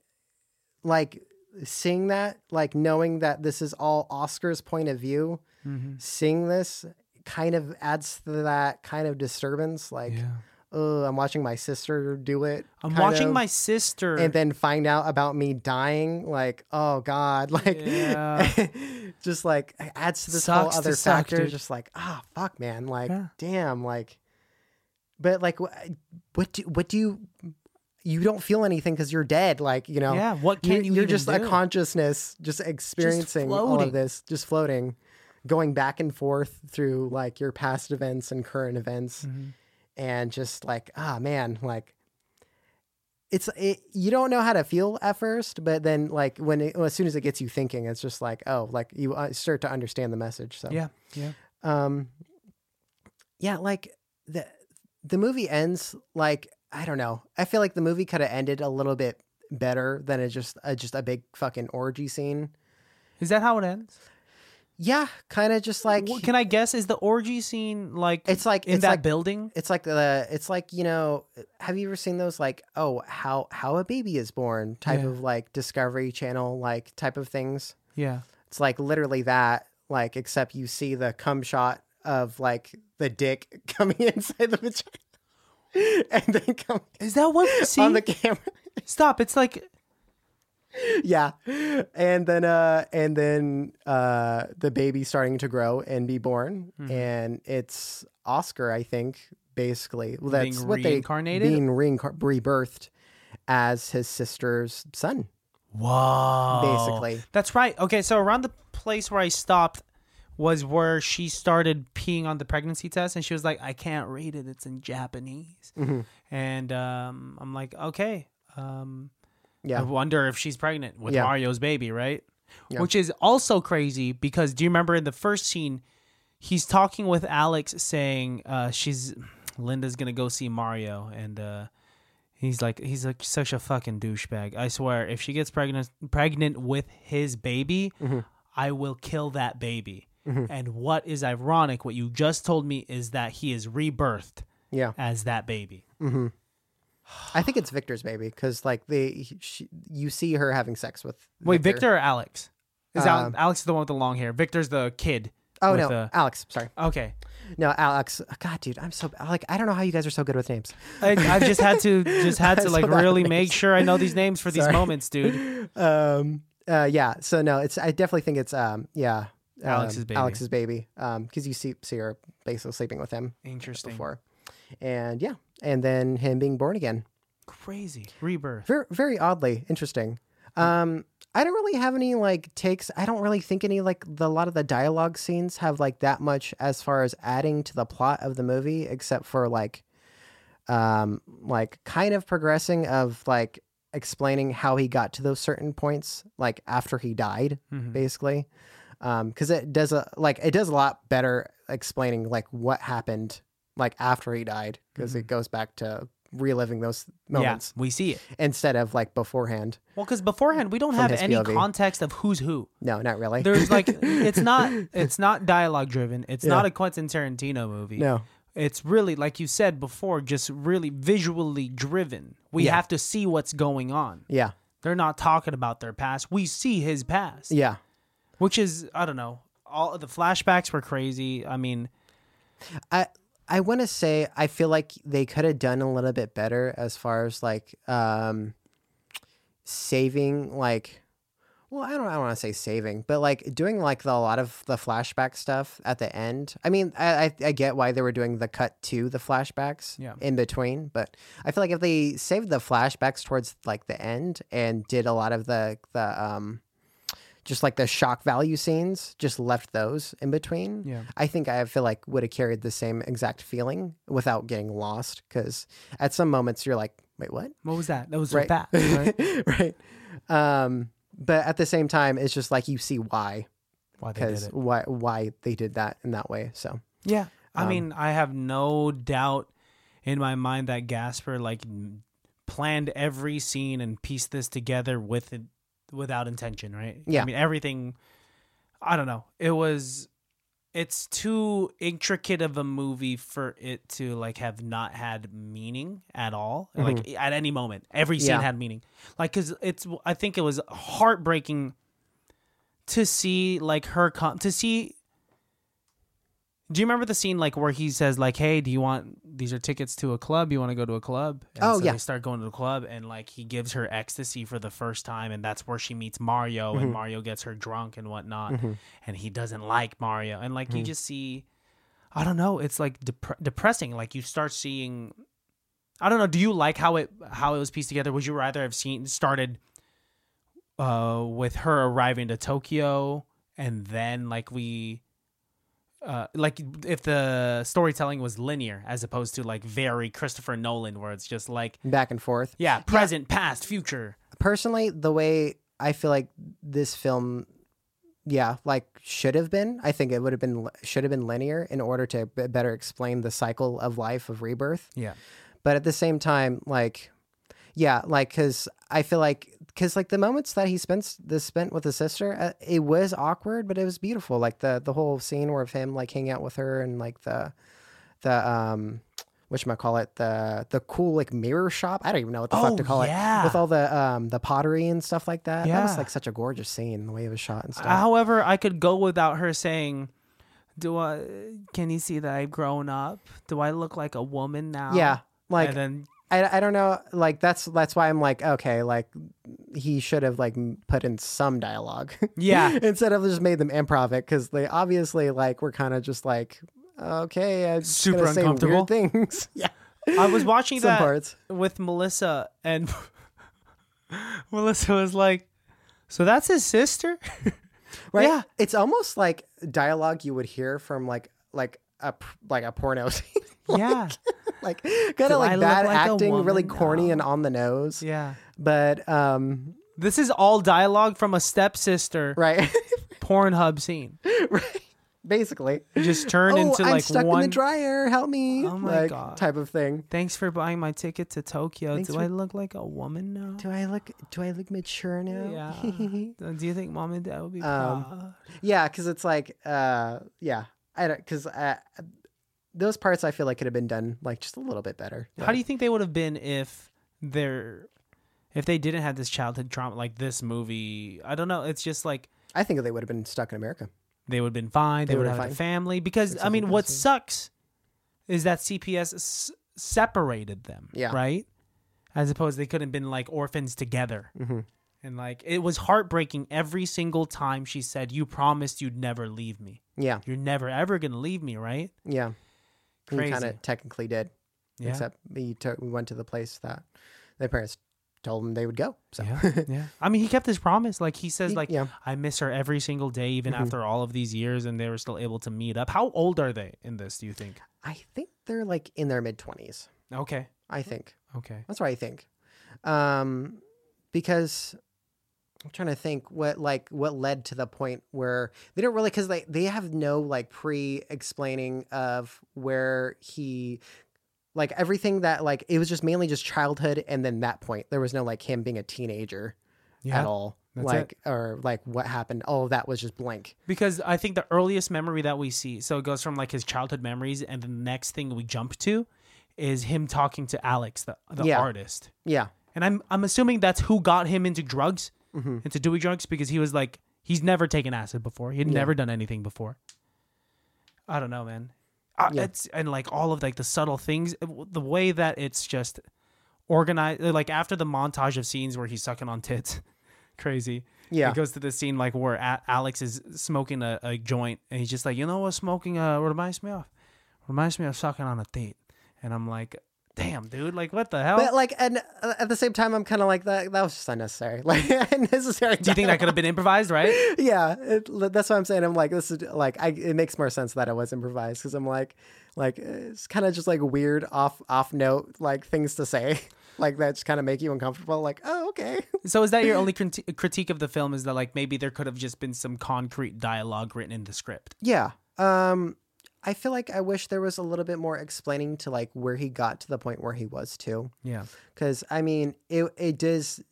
like seeing that, like knowing that this is all Oscar's point of view, Mm-hmm. seeing this kind of adds to that kind of disturbance like Yeah. Oh, I'm watching my sister do it. I'm watching of, my sister. and then find out about me dying. Like, oh god, (laughs) like, Yeah. (laughs) just like adds to this Sucks whole other suck, factor. dude. Just like, ah, fuck, man, like, Yeah. damn, like, but like, what do what do you? You don't feel anything because you're dead. Like, you know, Yeah, what you, can you You're even just a consciousness, just experiencing all of this, just floating, going back and forth through like your past events and current events Mm-hmm. And just like ah man like it's it, you don't know how to feel at first but then like when it, as soon as it gets you thinking it's just like oh like you uh, start to understand the message so yeah, yeah. um yeah like the the movie ends like i don't know i feel like the movie could have ended a little bit better than a just a, just a big fucking orgy scene Is that how it ends? Yeah kind of just like Can I guess? Is the orgy scene like It's like- in it's that like- building? it's like the it's like you know have you ever seen those like oh how how a baby is born type Yeah. of like discovery channel like type of things Yeah. it's like literally that like except you see the cum shot of like the dick (laughs) coming inside the vagina (laughs) and then come Is that what we see? on the camera Stop! It's like (laughs) yeah and then uh and then uh the baby starting to grow and be born Mm-hmm. and it's oscar i think basically well, that's Being what they reincarnated? being reincar- rebirthed as his sister's son whoa. Basically. that's right. Okay, so around the place where I stopped was where she started peeing on the pregnancy test, and she was like, "I can't read it; it's in Japanese." Mm-hmm. And um, I'm like, "Okay." Um, I wonder if she's pregnant with Yeah. Mario's baby, right? Yeah. Which is also crazy because do you remember in the first scene, he's talking with Alex saying uh, she's Linda's gonna go see Mario, and uh, he's like he's like such a fucking douchebag. I swear, if she gets pregnant pregnant with his baby, Mm-hmm. I will kill that baby. And what is ironic, what you just told me is that he is rebirthed yeah as that baby. I think it's victor's baby because like they she, you see her having sex with Wait, Victor or Alex? Is Um, Alex the one with the long hair? Victor's the kid. oh no the- alex sorry okay. no alex god dude i'm so like i don't know how you guys are so good with names I, I've just had to (laughs) just had to like so really make sure I know these names for these moments, dude. (laughs) um uh yeah so no it's i definitely think it's um yeah um, Alex's baby. alex's baby um because you see see her basically sleeping with him Interesting. before and yeah and then him being born again. Crazy. Rebirth. very very oddly interesting. Um i don't really have any like takes. I don't really think any like the, a lot of the dialogue scenes have like that much as far as adding to the plot of the movie except for like um like kind of progressing of like explaining how he got to those certain points like after he died Mhm. basically. Um because it does a like it does a lot better explaining like what happened like after he died because it mm-hmm. goes back to reliving those moments. Yeah, we see it. instead of like beforehand. Well, because beforehand we don't have any POV. context of who's who. No, not really. There's like (laughs) it's not it's not dialogue driven. It's Yeah. not a Quentin Tarantino movie. no. It's really like you said before, just really visually driven. We Yeah. have to see what's going on. Yeah. They're not talking about their past. We see his past, Yeah. which is I don't know. All the flashbacks were crazy. I mean, I I want to say I feel like they could have done a little bit better as far as like um saving like well I don't I don't want to say saving but like doing like the, a lot of the flashback stuff at the end. I mean I, I I get why they were doing the cut to the flashbacks Yeah. in between, but I feel like if they saved the flashbacks towards like the end and did a lot of the the um just like the shock value scenes, just left those in between. Yeah. I think I feel like would have carried the same exact feeling without getting lost. Because at some moments you're like, wait, what? what was that? That was Right. fast. (laughs) Right? right. Um, but at the same time, it's just like you see why, Why they did it? why why they did that in that way. So Yeah. I Um, mean, I have no doubt in my mind that Gaspar like planned every scene and pieced this together with it without intention, right? Yeah. I mean, everything I don't know. It was it's too intricate of a movie for it to like have not had meaning at all like at any moment every scene Mm-hmm. Yeah. had meaning like cuz it's i think it was heartbreaking to see like her come to see do you remember the scene like where he says like, "Hey, do you want these are tickets to a club? You want to go to a club?" And Oh, so yeah. They start going to the club and like he gives her ecstasy for the first time, and that's where she meets Mario, Mm-hmm. and Mario gets her drunk and whatnot, and he doesn't like Mario, and like Mm-hmm. you just see, I don't know, it's like dep- depressing. Like you start seeing, I don't know. Do you like how it how it was pieced together? Would you rather have seen started uh with her arriving to Tokyo and then like we uh, like if the storytelling was linear as opposed to like very Christopher Nolan, where it's just like back and forth. yeah, present, past, future. Personally, the way I feel like this film, yeah, like should have been. I think it would have been should have been linear in order to b- better explain the cycle of life of rebirth. Yeah, but at the same time like yeah like because i feel like because like the moments that he spent this spent with his sister uh, it was awkward but it was beautiful like the the whole scene where of him like hanging out with her and like the the um which I call it the the cool like mirror shop. I don't even know what the fuck Oh, to call yeah. it with all the um the pottery and stuff like that. Yeah. That was like such a gorgeous scene the way it was shot and stuff. However, I could go without her saying, "Do I? Can you see that I've grown up? Do I look like a woman now?" yeah, like and then I, I don't know like that's that's why i'm like okay like he should have like put in some dialogue Yeah. (laughs) instead of just made them improv it because they obviously like were kind of just like okay i'm Super uncomfortable. weird things (laughs) yeah I was watching that parts with Melissa, and (laughs) Melissa was like, "So that's his sister." right Yeah. it's almost like dialogue you would hear from like like a like a porno scene yeah, like kind of like bad like acting really corny now? and on the nose yeah. but um This is all dialogue from a stepsister right (laughs) Pornhub scene. right basically Just turned oh, into I'm like stuck one. in the dryer. Help me! Oh my like, God. type of thing. Thanks for buying my ticket to Tokyo. Thanks Do for- I look like a woman now? Do I look? Do I look mature now? Yeah. (laughs) Do you think mom and dad would be Um, proud? yeah, because it's like, uh, yeah, I don't because uh, those parts I feel like could have been done like just a little bit better. How do you think they would have been if they're if they didn't have this childhood trauma like this movie? I don't know. It's just like I think they would have been stuck in America. they would have been fine. They, They would have had a family because I mean, what sucks is that CPS s- separated them. Yeah. Right. As opposed, they couldn't have been like orphans together. Mm-hmm. And like it was heartbreaking every single time she said, "You promised you'd never leave me. Yeah, You're never ever gonna leave me, right?" yeah. We kind of technically did, Yeah. except we took we went to the place that their parents told them they would go. So Yeah, (laughs) yeah. I mean, he kept his promise. Like he says, He- like yeah. I miss her every single day, even after all of these years, and they were still able to meet up. How old are they in this? Do you think? I think they're like in their mid twenties. Okay, I think. okay. That's what I think. Um, because I'm trying to think what like what led to the point where they don't really because they they have no like pre explaining of where he like everything that like it was just mainly just childhood and then that point. There was no like him being a teenager yeah, at all that's like or like what happened. All of that was just blank. Because I think the earliest memory that we see, so it goes from like his childhood memories, and the next thing we jump to is him talking to Alex, the the Yeah. artist. yeah. And I'm I'm assuming that's who got him into drugs, Mm-hmm. into doing drugs, because he was like he's never taken acid before. He'd never done anything before. I don't know, man. Uh, Yeah. It's and like all of like the subtle things, uh, the way that it's just organized. Like after the montage of scenes where he's sucking on tits, (laughs) crazy. Yeah. It goes to the scene like where a- Alex is smoking a, a joint, and he's just like, you know what, smoking uh reminds me of, reminds me of sucking on a date, and I'm like, damn, dude, like what the hell? but like and uh, at the same time i'm kind of like that that was just unnecessary (laughs) like unnecessary Do you think that could have been improvised, right? (laughs) yeah it, that's what i'm saying i'm like this is like I, it makes more sense that it was improvised because i'm like like it's kind of just like weird off off note like things to say (laughs) like that just kind of make you uncomfortable like oh okay So is that your only criti- critique of the film? Is that like maybe there could have just been some concrete dialogue written in the script? yeah um i feel like i wish there was a little bit more explaining to like where he got to the point where he was too. Yeah. because i mean it, it does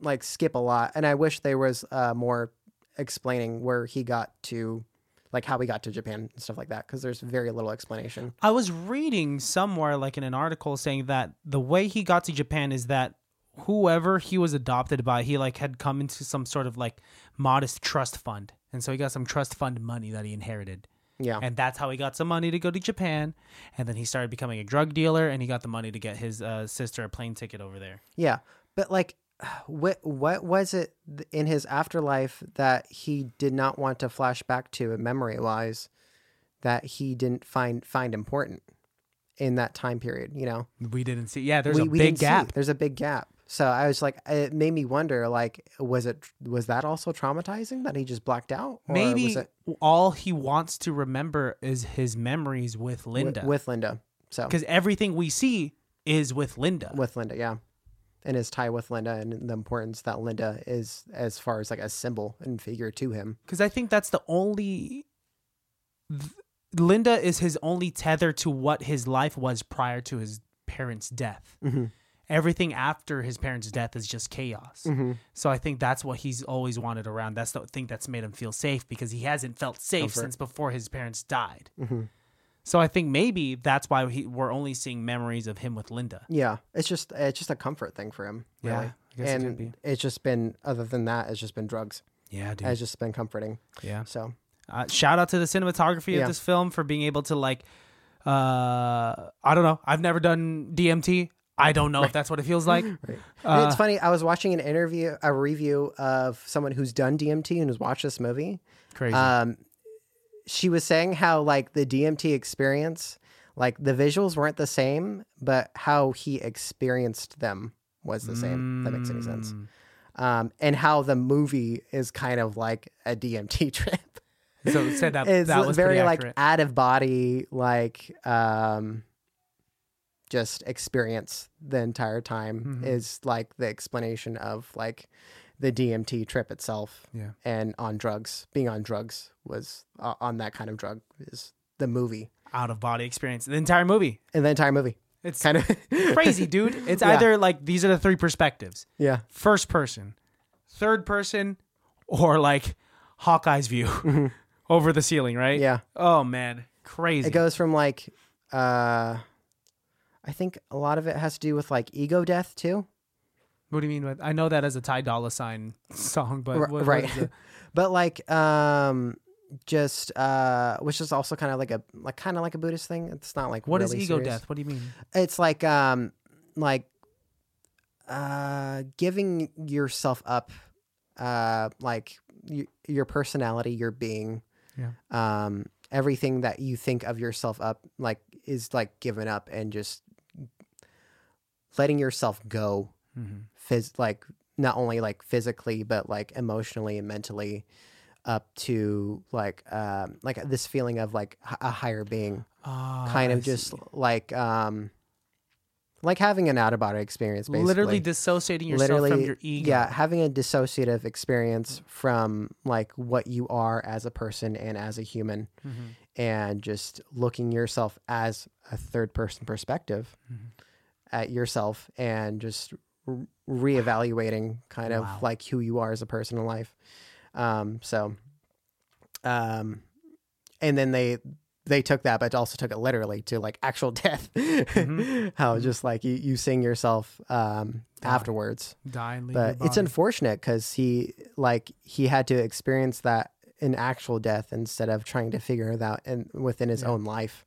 like skip a lot and i wish there was uh more explaining where he got to like how he got to japan and stuff like that because there's very little explanation I was reading somewhere, like in an article, saying that the way he got to Japan is that whoever he was adopted by, he like had come into some sort of like modest trust fund, and so he got some trust fund money that he inherited. Yeah And that's how he got some money to go to Japan. And then he started becoming a drug dealer and he got the money to get his uh, sister a plane ticket over there. Yeah, but like, what what was it in his afterlife that he did not want to flash back to, memory wise, that he didn't find find important in that time period? You know, We didn't see. Yeah, there's we, a we big didn't see. gap. There's a big gap. So I was like, it made me wonder, like, was it was that also traumatizing that he just blacked out? Or Maybe was it all he wants to remember is his memories with wi- Linda. with Linda? So Because everything we see is with Linda. with Linda, yeah. And his tie with Linda and the importance that Linda is as far as like a symbol and figure to him. Because I think that's the only. th- Linda is his only tether to what his life was prior to his parents' death. Mm-hmm. Everything after his parents' death is just chaos. Mm-hmm. So I think that's what he's always wanted around. That's the thing that's made him feel safe because he hasn't felt safe Comfort. since before his parents died. Mm-hmm. So I think maybe that's why he, we're only seeing memories of him with Linda. Yeah, it's just it's just a comfort thing for him, Yeah, really. I guess it and be. it's just been other than that, it's just been drugs. Yeah, dude. It's just been comforting. yeah. So Uh, shout out to the cinematography Yeah. of this film for being able to like, uh, I don't know. I've never done DMT. I don't know if that's what it feels like. (laughs) right. Uh, it's funny. I was watching an interview, a review of someone who's done DMT and has watched this movie. Crazy. Um, she was saying how like the DMT experience, like the visuals weren't the same, but how he experienced them was the same. if that makes any sense. Mm. Um, and how the movie is kind of like a DMT (laughs) trip. So said that it's that was very like out of body like um just experience the entire time Mhm. is like the explanation of like the DMT trip itself yeah. and on drugs being on drugs was uh, on that kind of drug is the movie Out of body experience. The entire movie. and the entire movie It's kind of (laughs) crazy, dude. It's Yeah. either like these are the three perspectives: yeah first person, third person, or like Hawkeye's view (laughs) over the ceiling. Right? Mm-hmm. yeah Oh man, crazy. it goes from like uh I think a lot of it has to do with like ego death too what do you mean? With, I know that as a Ty Dolla Sign (laughs) song, but what- what right is the- (laughs) but like um just uh which is also kind of like a like kind of like a buddhist thing it's not like what is really ego serious. death? What do you mean? it's like um like uh giving yourself up uh like y- your personality your being Yeah. um everything that you think of yourself up like is like given up and just letting yourself go Mm-hmm. phys- like not only like physically but like emotionally and mentally up to like um like this feeling of like h- a higher being Ah, kind of just like um like having an out of body experience, basically. Literally dissociating yourself literally from your ego. yeah having a dissociative experience from like what you are as a person and as a human Mm-hmm. and just looking yourself as a third person perspective Mm-hmm. At yourself and just re- reevaluating kind Wow. of like who you are as a person in life. Um so um and then they they took that but also took it literally to like actual (laughs) death. Mm-hmm. (laughs) how just like you, you sing yourself um afterwards. Die and leave but it's unfortunate because he like he had to experience that in actual death instead of trying to figure it out and within his Yeah. own life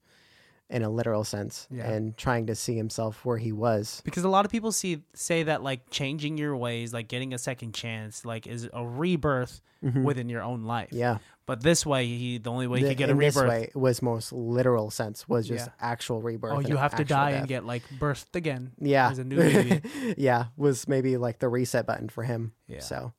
in a literal sense Yeah. and trying to see himself where he was because a lot of people see say that like changing your ways, like getting a second chance, like is a rebirth within your own life. Mm-hmm. yeah But this way, he the only way he The- could get a in this rebirth. way was most literal sense was just Yeah. actual rebirth Oh, you have to die death. and get like birthed again. yeah There's a new baby. (laughs) yeah was maybe like the reset button for him Yeah. so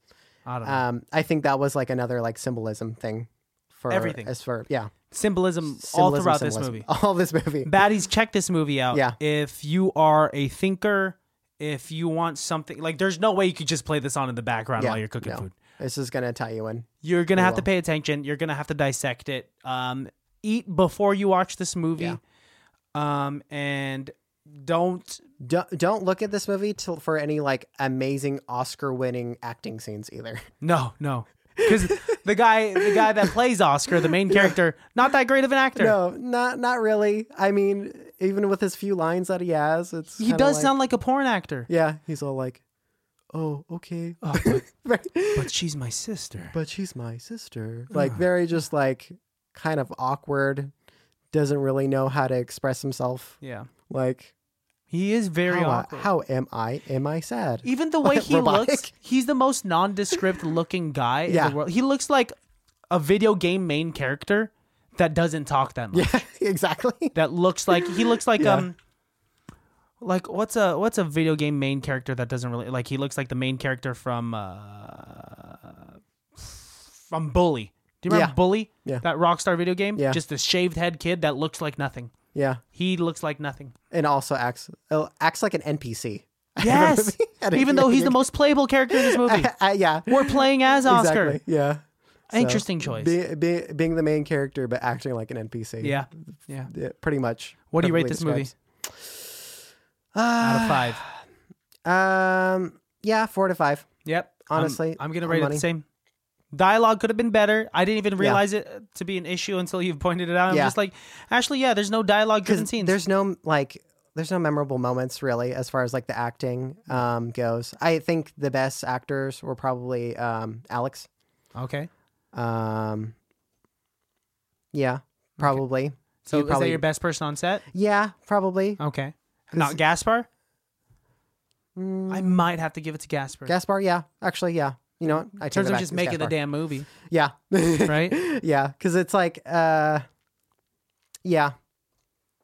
I don't know. um i think that was like another like symbolism thing for Everything. as for yeah symbolism, all throughout symbolism. this movie. (laughs) all this movie Baddies, check this movie out. Yeah. If you are a thinker, if you want something like, there's no way you could just play this on in the background Yeah, while you're cooking no. food. this is gonna tie you in You're gonna have to pay attention. You're gonna have to dissect it. Um, eat before you watch this movie. Yeah. Um, and don't. don't, don't look at this movie till for any like amazing Oscar winning acting scenes either. No, no, because the guy, the guy that plays Oscar, the main character, not that great of an actor. No, not not really. I mean, even with his few lines that he has, it's he does like- sound like a porn actor. Yeah, he's all like, "Oh, okay, Oh, but, (laughs) Right. but she's my sister. but she's my sister." Ah. Like very just like kind of awkward. Doesn't really know how to express himself. Yeah, Like he is very how, awkward. how am I? Am I sad? Even the way (laughs) he Robotic. looks, he's the most nondescript looking guy in the world. He looks like a video game main character that doesn't talk that much. Yeah, (laughs) exactly. That looks like he looks like Yeah. um like what's a what's a video game main character that doesn't really like he looks like the main character from uh from Bully. Do you remember Yeah. Bully? Yeah. That Rockstar video game? Yeah. Just a shaved head kid that looks like nothing. Yeah, He looks like nothing. and also acts uh, acts like an NPC. (laughs) Yes. Even though he's the most playable character in this movie. (laughs) Uh, yeah, We're playing as Oscar. Exactly. Yeah. So, Interesting choice. Be, be, being the main character, but acting like an NPC. Yeah. Yeah. Pretty much. What do you rate this movie? describes- Out of five. Um, yeah, four to five. Yep. I'm- Honestly, I'm, gonna on rate it money. the same. Dialogue could have been better. I didn't even Yeah. realize it to be an issue until you (laughs) pointed it out. I'm Yeah. just like, actually, yeah, there's no dialogue driven scenes. there's no like, there's no memorable moments really as far as like the acting um goes. I think the best actors were probably um Alex. okay. Um, yeah, probably. So You'd is that probably- your best person on set? Yeah, probably. Okay. Not Gaspar? Mm, I might have to give it to Gaspar. Gaspar. Yeah, actually, yeah. You know what? I in terms of just making the damn movie, Yeah. (laughs) right? yeah, because it's like, uh, yeah.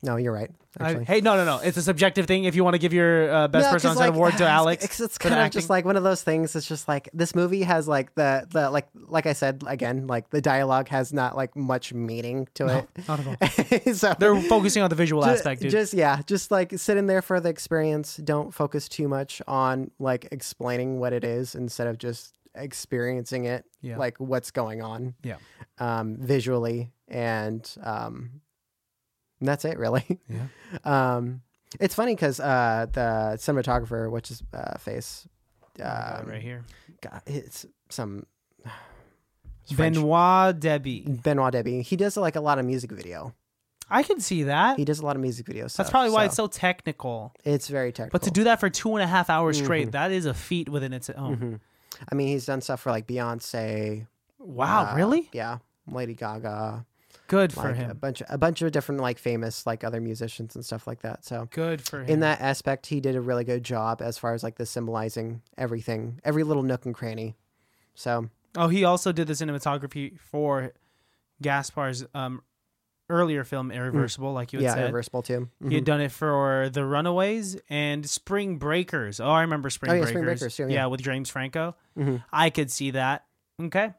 No, you're right. I- hey, no, no, no. It's a subjective thing. If you want to give your uh, best No, person on set like, award to Alex, It's, it's kind of acting. just like one of those things. It's just like this movie has like the the like like I said again, like the dialogue has not like much meaning to No, it. not at all. (laughs) so They're focusing on the visual ju- aspect, dude. Just yeah, just like sit in there for the experience. Don't focus too much on like explaining what it is instead of just experiencing it, Yeah. like what's going on. Yeah. Um, visually and um, and that's it really. yeah. (laughs) Um, it's funny because uh, the cinematographer, which is uh, face, Uh, um, right here. God, it's some (sighs) it's. Benoit Debie. Benoit Debie. He does like a lot of music video. I can see that. He does a lot of music videos. That's probably why so it's so technical. it's very technical. But to do that for two and a half hours Mm-hmm. straight, that is a feat within its own. Mhm. I mean, he's done stuff for like Beyonce. Wow, uh, really? Yeah, Lady Gaga. Good for like a him. bunch, a bunch of different like famous like other musicians and stuff like that. So Good for him. in that aspect, he did a really good job as far as like the symbolizing everything, every little nook and cranny. So oh, he also did the cinematography for Gaspar's um, earlier film, Irreversible, like you had Mm. yeah, said. reversible too. He Mhm. had done it for The Runaways and Spring Breakers. Oh, I remember Spring Oh, yeah, Breakers. Spring Breakers, too, yeah. with James Franco. Mhm. I could see that. Okay.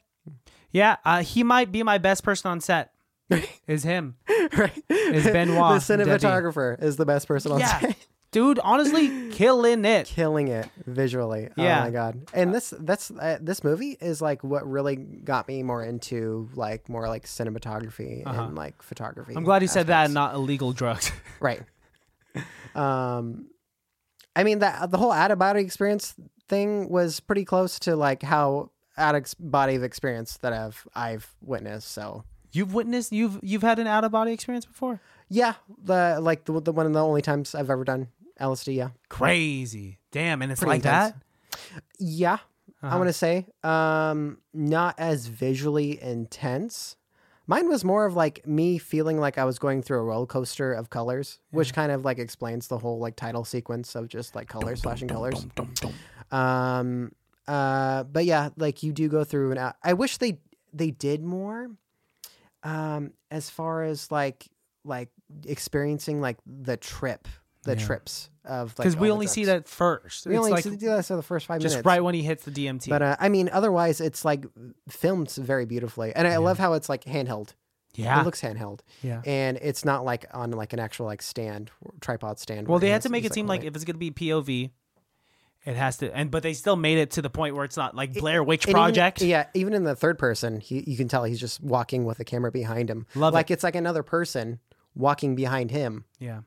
Yeah, uh, he might be my best person on set. (laughs) is him. right. Is Benoit the cinematographer is the best person on Yeah. set. Dude. Honestly, (clears throat) killing it. killing it visually. Yeah. Oh my god. And this that's uh, this movie is like what really got me more into like more like cinematography and like photography. Uh-huh. I'm glad you said that, and not illegal drugs. (laughs) Right. um, I mean that the whole out of body experience thing was pretty close to like how out of body of experience that I've I've witnessed. So you've witnessed. You've you've had an out of body experience before. yeah, the like the the one of the only times I've ever done LSD. Yeah, Crazy. Damn, and it's Pretty like intense. that. yeah. Uh-huh. I want to say um, not as visually intense. Mine was more of like me feeling like I was going through a roller coaster of colors, which kind of like explains the whole like title sequence of just like colors, flashing colors. Um. Uh. But yeah, like you do go through and out. I wish they they did more. Um. As far as like like experiencing like the trip, the Yeah. trips of like Because we only see that first. We it's only like see that for the first five just minutes. Just right when he hits the DMT. But uh, I mean, otherwise, it's like filmed very beautifully, and I love how it's like handheld. yeah, It looks handheld, yeah. and it's not like on like an actual like stand tripod stand. Well, they had to make it seem like hold if it's gonna be POV, it has to. And but they still made it to the point where it's not like Blair Witch And even- Project. yeah, even in the third person, he, you can tell he's just walking with a camera behind him. Love like it. it's like another person walking behind him. yeah.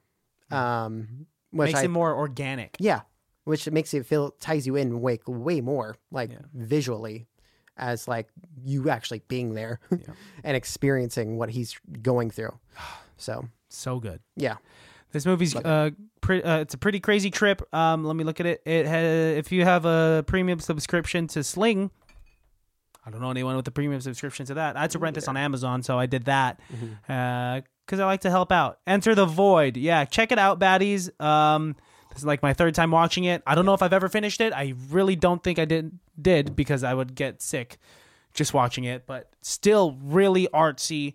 Um, which makes I, it more organic. yeah, which makes it feel ties you in way way more like Yeah. visually as like you actually being there (laughs) and experiencing what he's going through. (sighs) So So good. yeah, This movie's uh, pre- uh, it's a pretty crazy trip. Um, let me look at it. It ha- if you have a premium subscription to Sling, I don't know anyone with a premium subscription to that. I had to rent this on Amazon, so I did that because I like to help out. Enter the Void. Yeah, check it out, baddies. Um, this is like my third time watching it. I don't know if I've ever finished it. I really don't think I did did because I would get sick just watching it. But still, really artsy,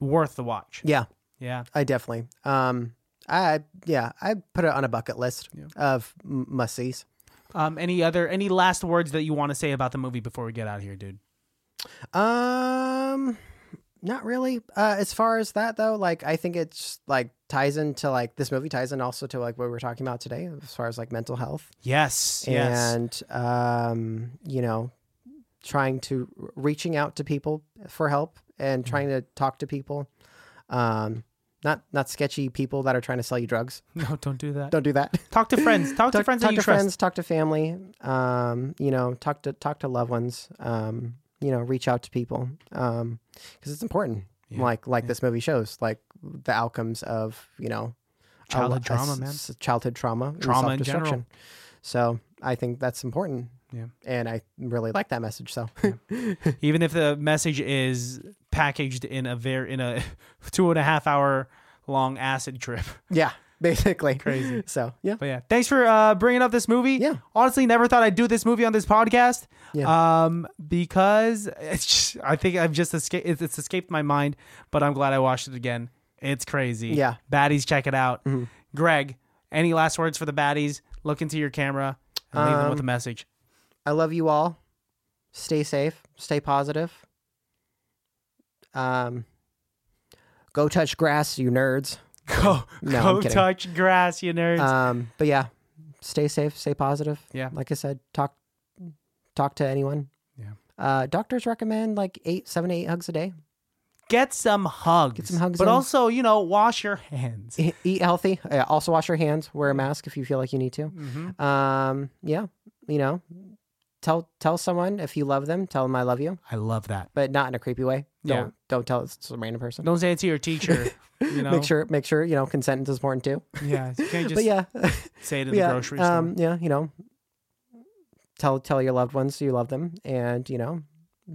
worth the watch. yeah, Yeah. I definitely. Um, I yeah, I put it on a bucket list of m- must sees. Um, any other any last words that you want to say about the movie before we get out of here, dude? Um, not really. Uh, as far as that though, like I think it's like ties into like this movie ties in also to like what we were talking about today, as far as like mental health Yes, yes. and um, you know, trying to reaching out to people for help and trying to talk to people. Um, not not sketchy people that are trying to sell you drugs. (laughs) no, don't do that. Don't do that. (laughs) Talk to friends. Talk, to friends talk that you to trust. friends, talk to family. Um, you know, talk to talk to loved ones. Um, you know, reach out to people um, because it's important. Yeah, Like like this movie shows, like the outcomes of you know Childhood a trauma, s- man. childhood trauma, and Trauma in general. self-destruction. So I think that's important. Yeah. and I really like that message. So (laughs) Even if the message is packaged in a very in a (laughs) two and a half hour long acid trip. yeah, (laughs) basically Crazy. So yeah, But yeah, thanks for uh, bringing up this movie. Yeah. honestly, never thought I'd do this movie on this podcast. Yeah. Um, because it's just, I think I've just escaped. It's, it's escaped my mind, but I'm glad I watched it again. It's crazy. Yeah. baddies, check it out. Mm-hmm. Greg, any last words for the baddies? Look into your camera and leave them with a Um, message. I love you all. Stay safe. Stay positive. Um, go touch grass, you nerds. Go, no, (laughs) go touch grass, you nerds. Um, but yeah, stay safe. Stay positive. Yeah. like I said, talk talk to anyone. Yeah. Uh, doctors recommend like eight, seven, eight hugs a day. Get some hugs. Get some hugs But in. also, you know, wash your hands. E- Eat healthy. Uh, also, wash your hands. Wear a mask if you feel like you need to. Mm-hmm. Um, yeah, you know, tell tell someone if you love them. Tell them I love you, I love that. but not in a creepy way. Don't Yeah. don't tell it to a random person. Don't say it to your (laughs) teacher. You know, Make sure make sure you know consent is important too. Yeah, you can't (laughs) just but yeah, say it in (laughs) yeah, the grocery um, store. yeah, you know, tell tell your loved ones you love them, and you know,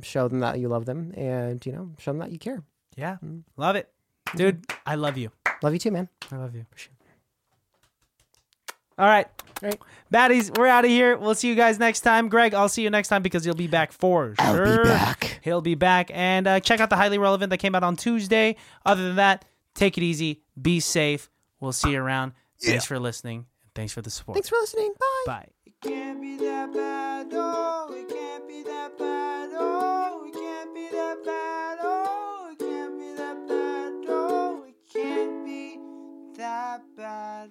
show them that you love them, and you know, show them that you care. Yeah, Mm. love it, dude. I love you. Love you too, man. I love you. All right. Right. Baddies, we're out of here. We'll see you guys next time. Greg, I'll see you next time because you'll be back for sure. be back. He'll be back. And uh, check out the Highly Relevant that came out on Tuesday. Other than that, take it easy. Be safe. We'll see you around. Thanks for listening. And thanks for the support. Thanks for listening. Bye. Bye. It can't be that bad, oh, it can't be that bad, oh, it can't be that bad, oh, it can't be that bad, oh, it can't be that bad.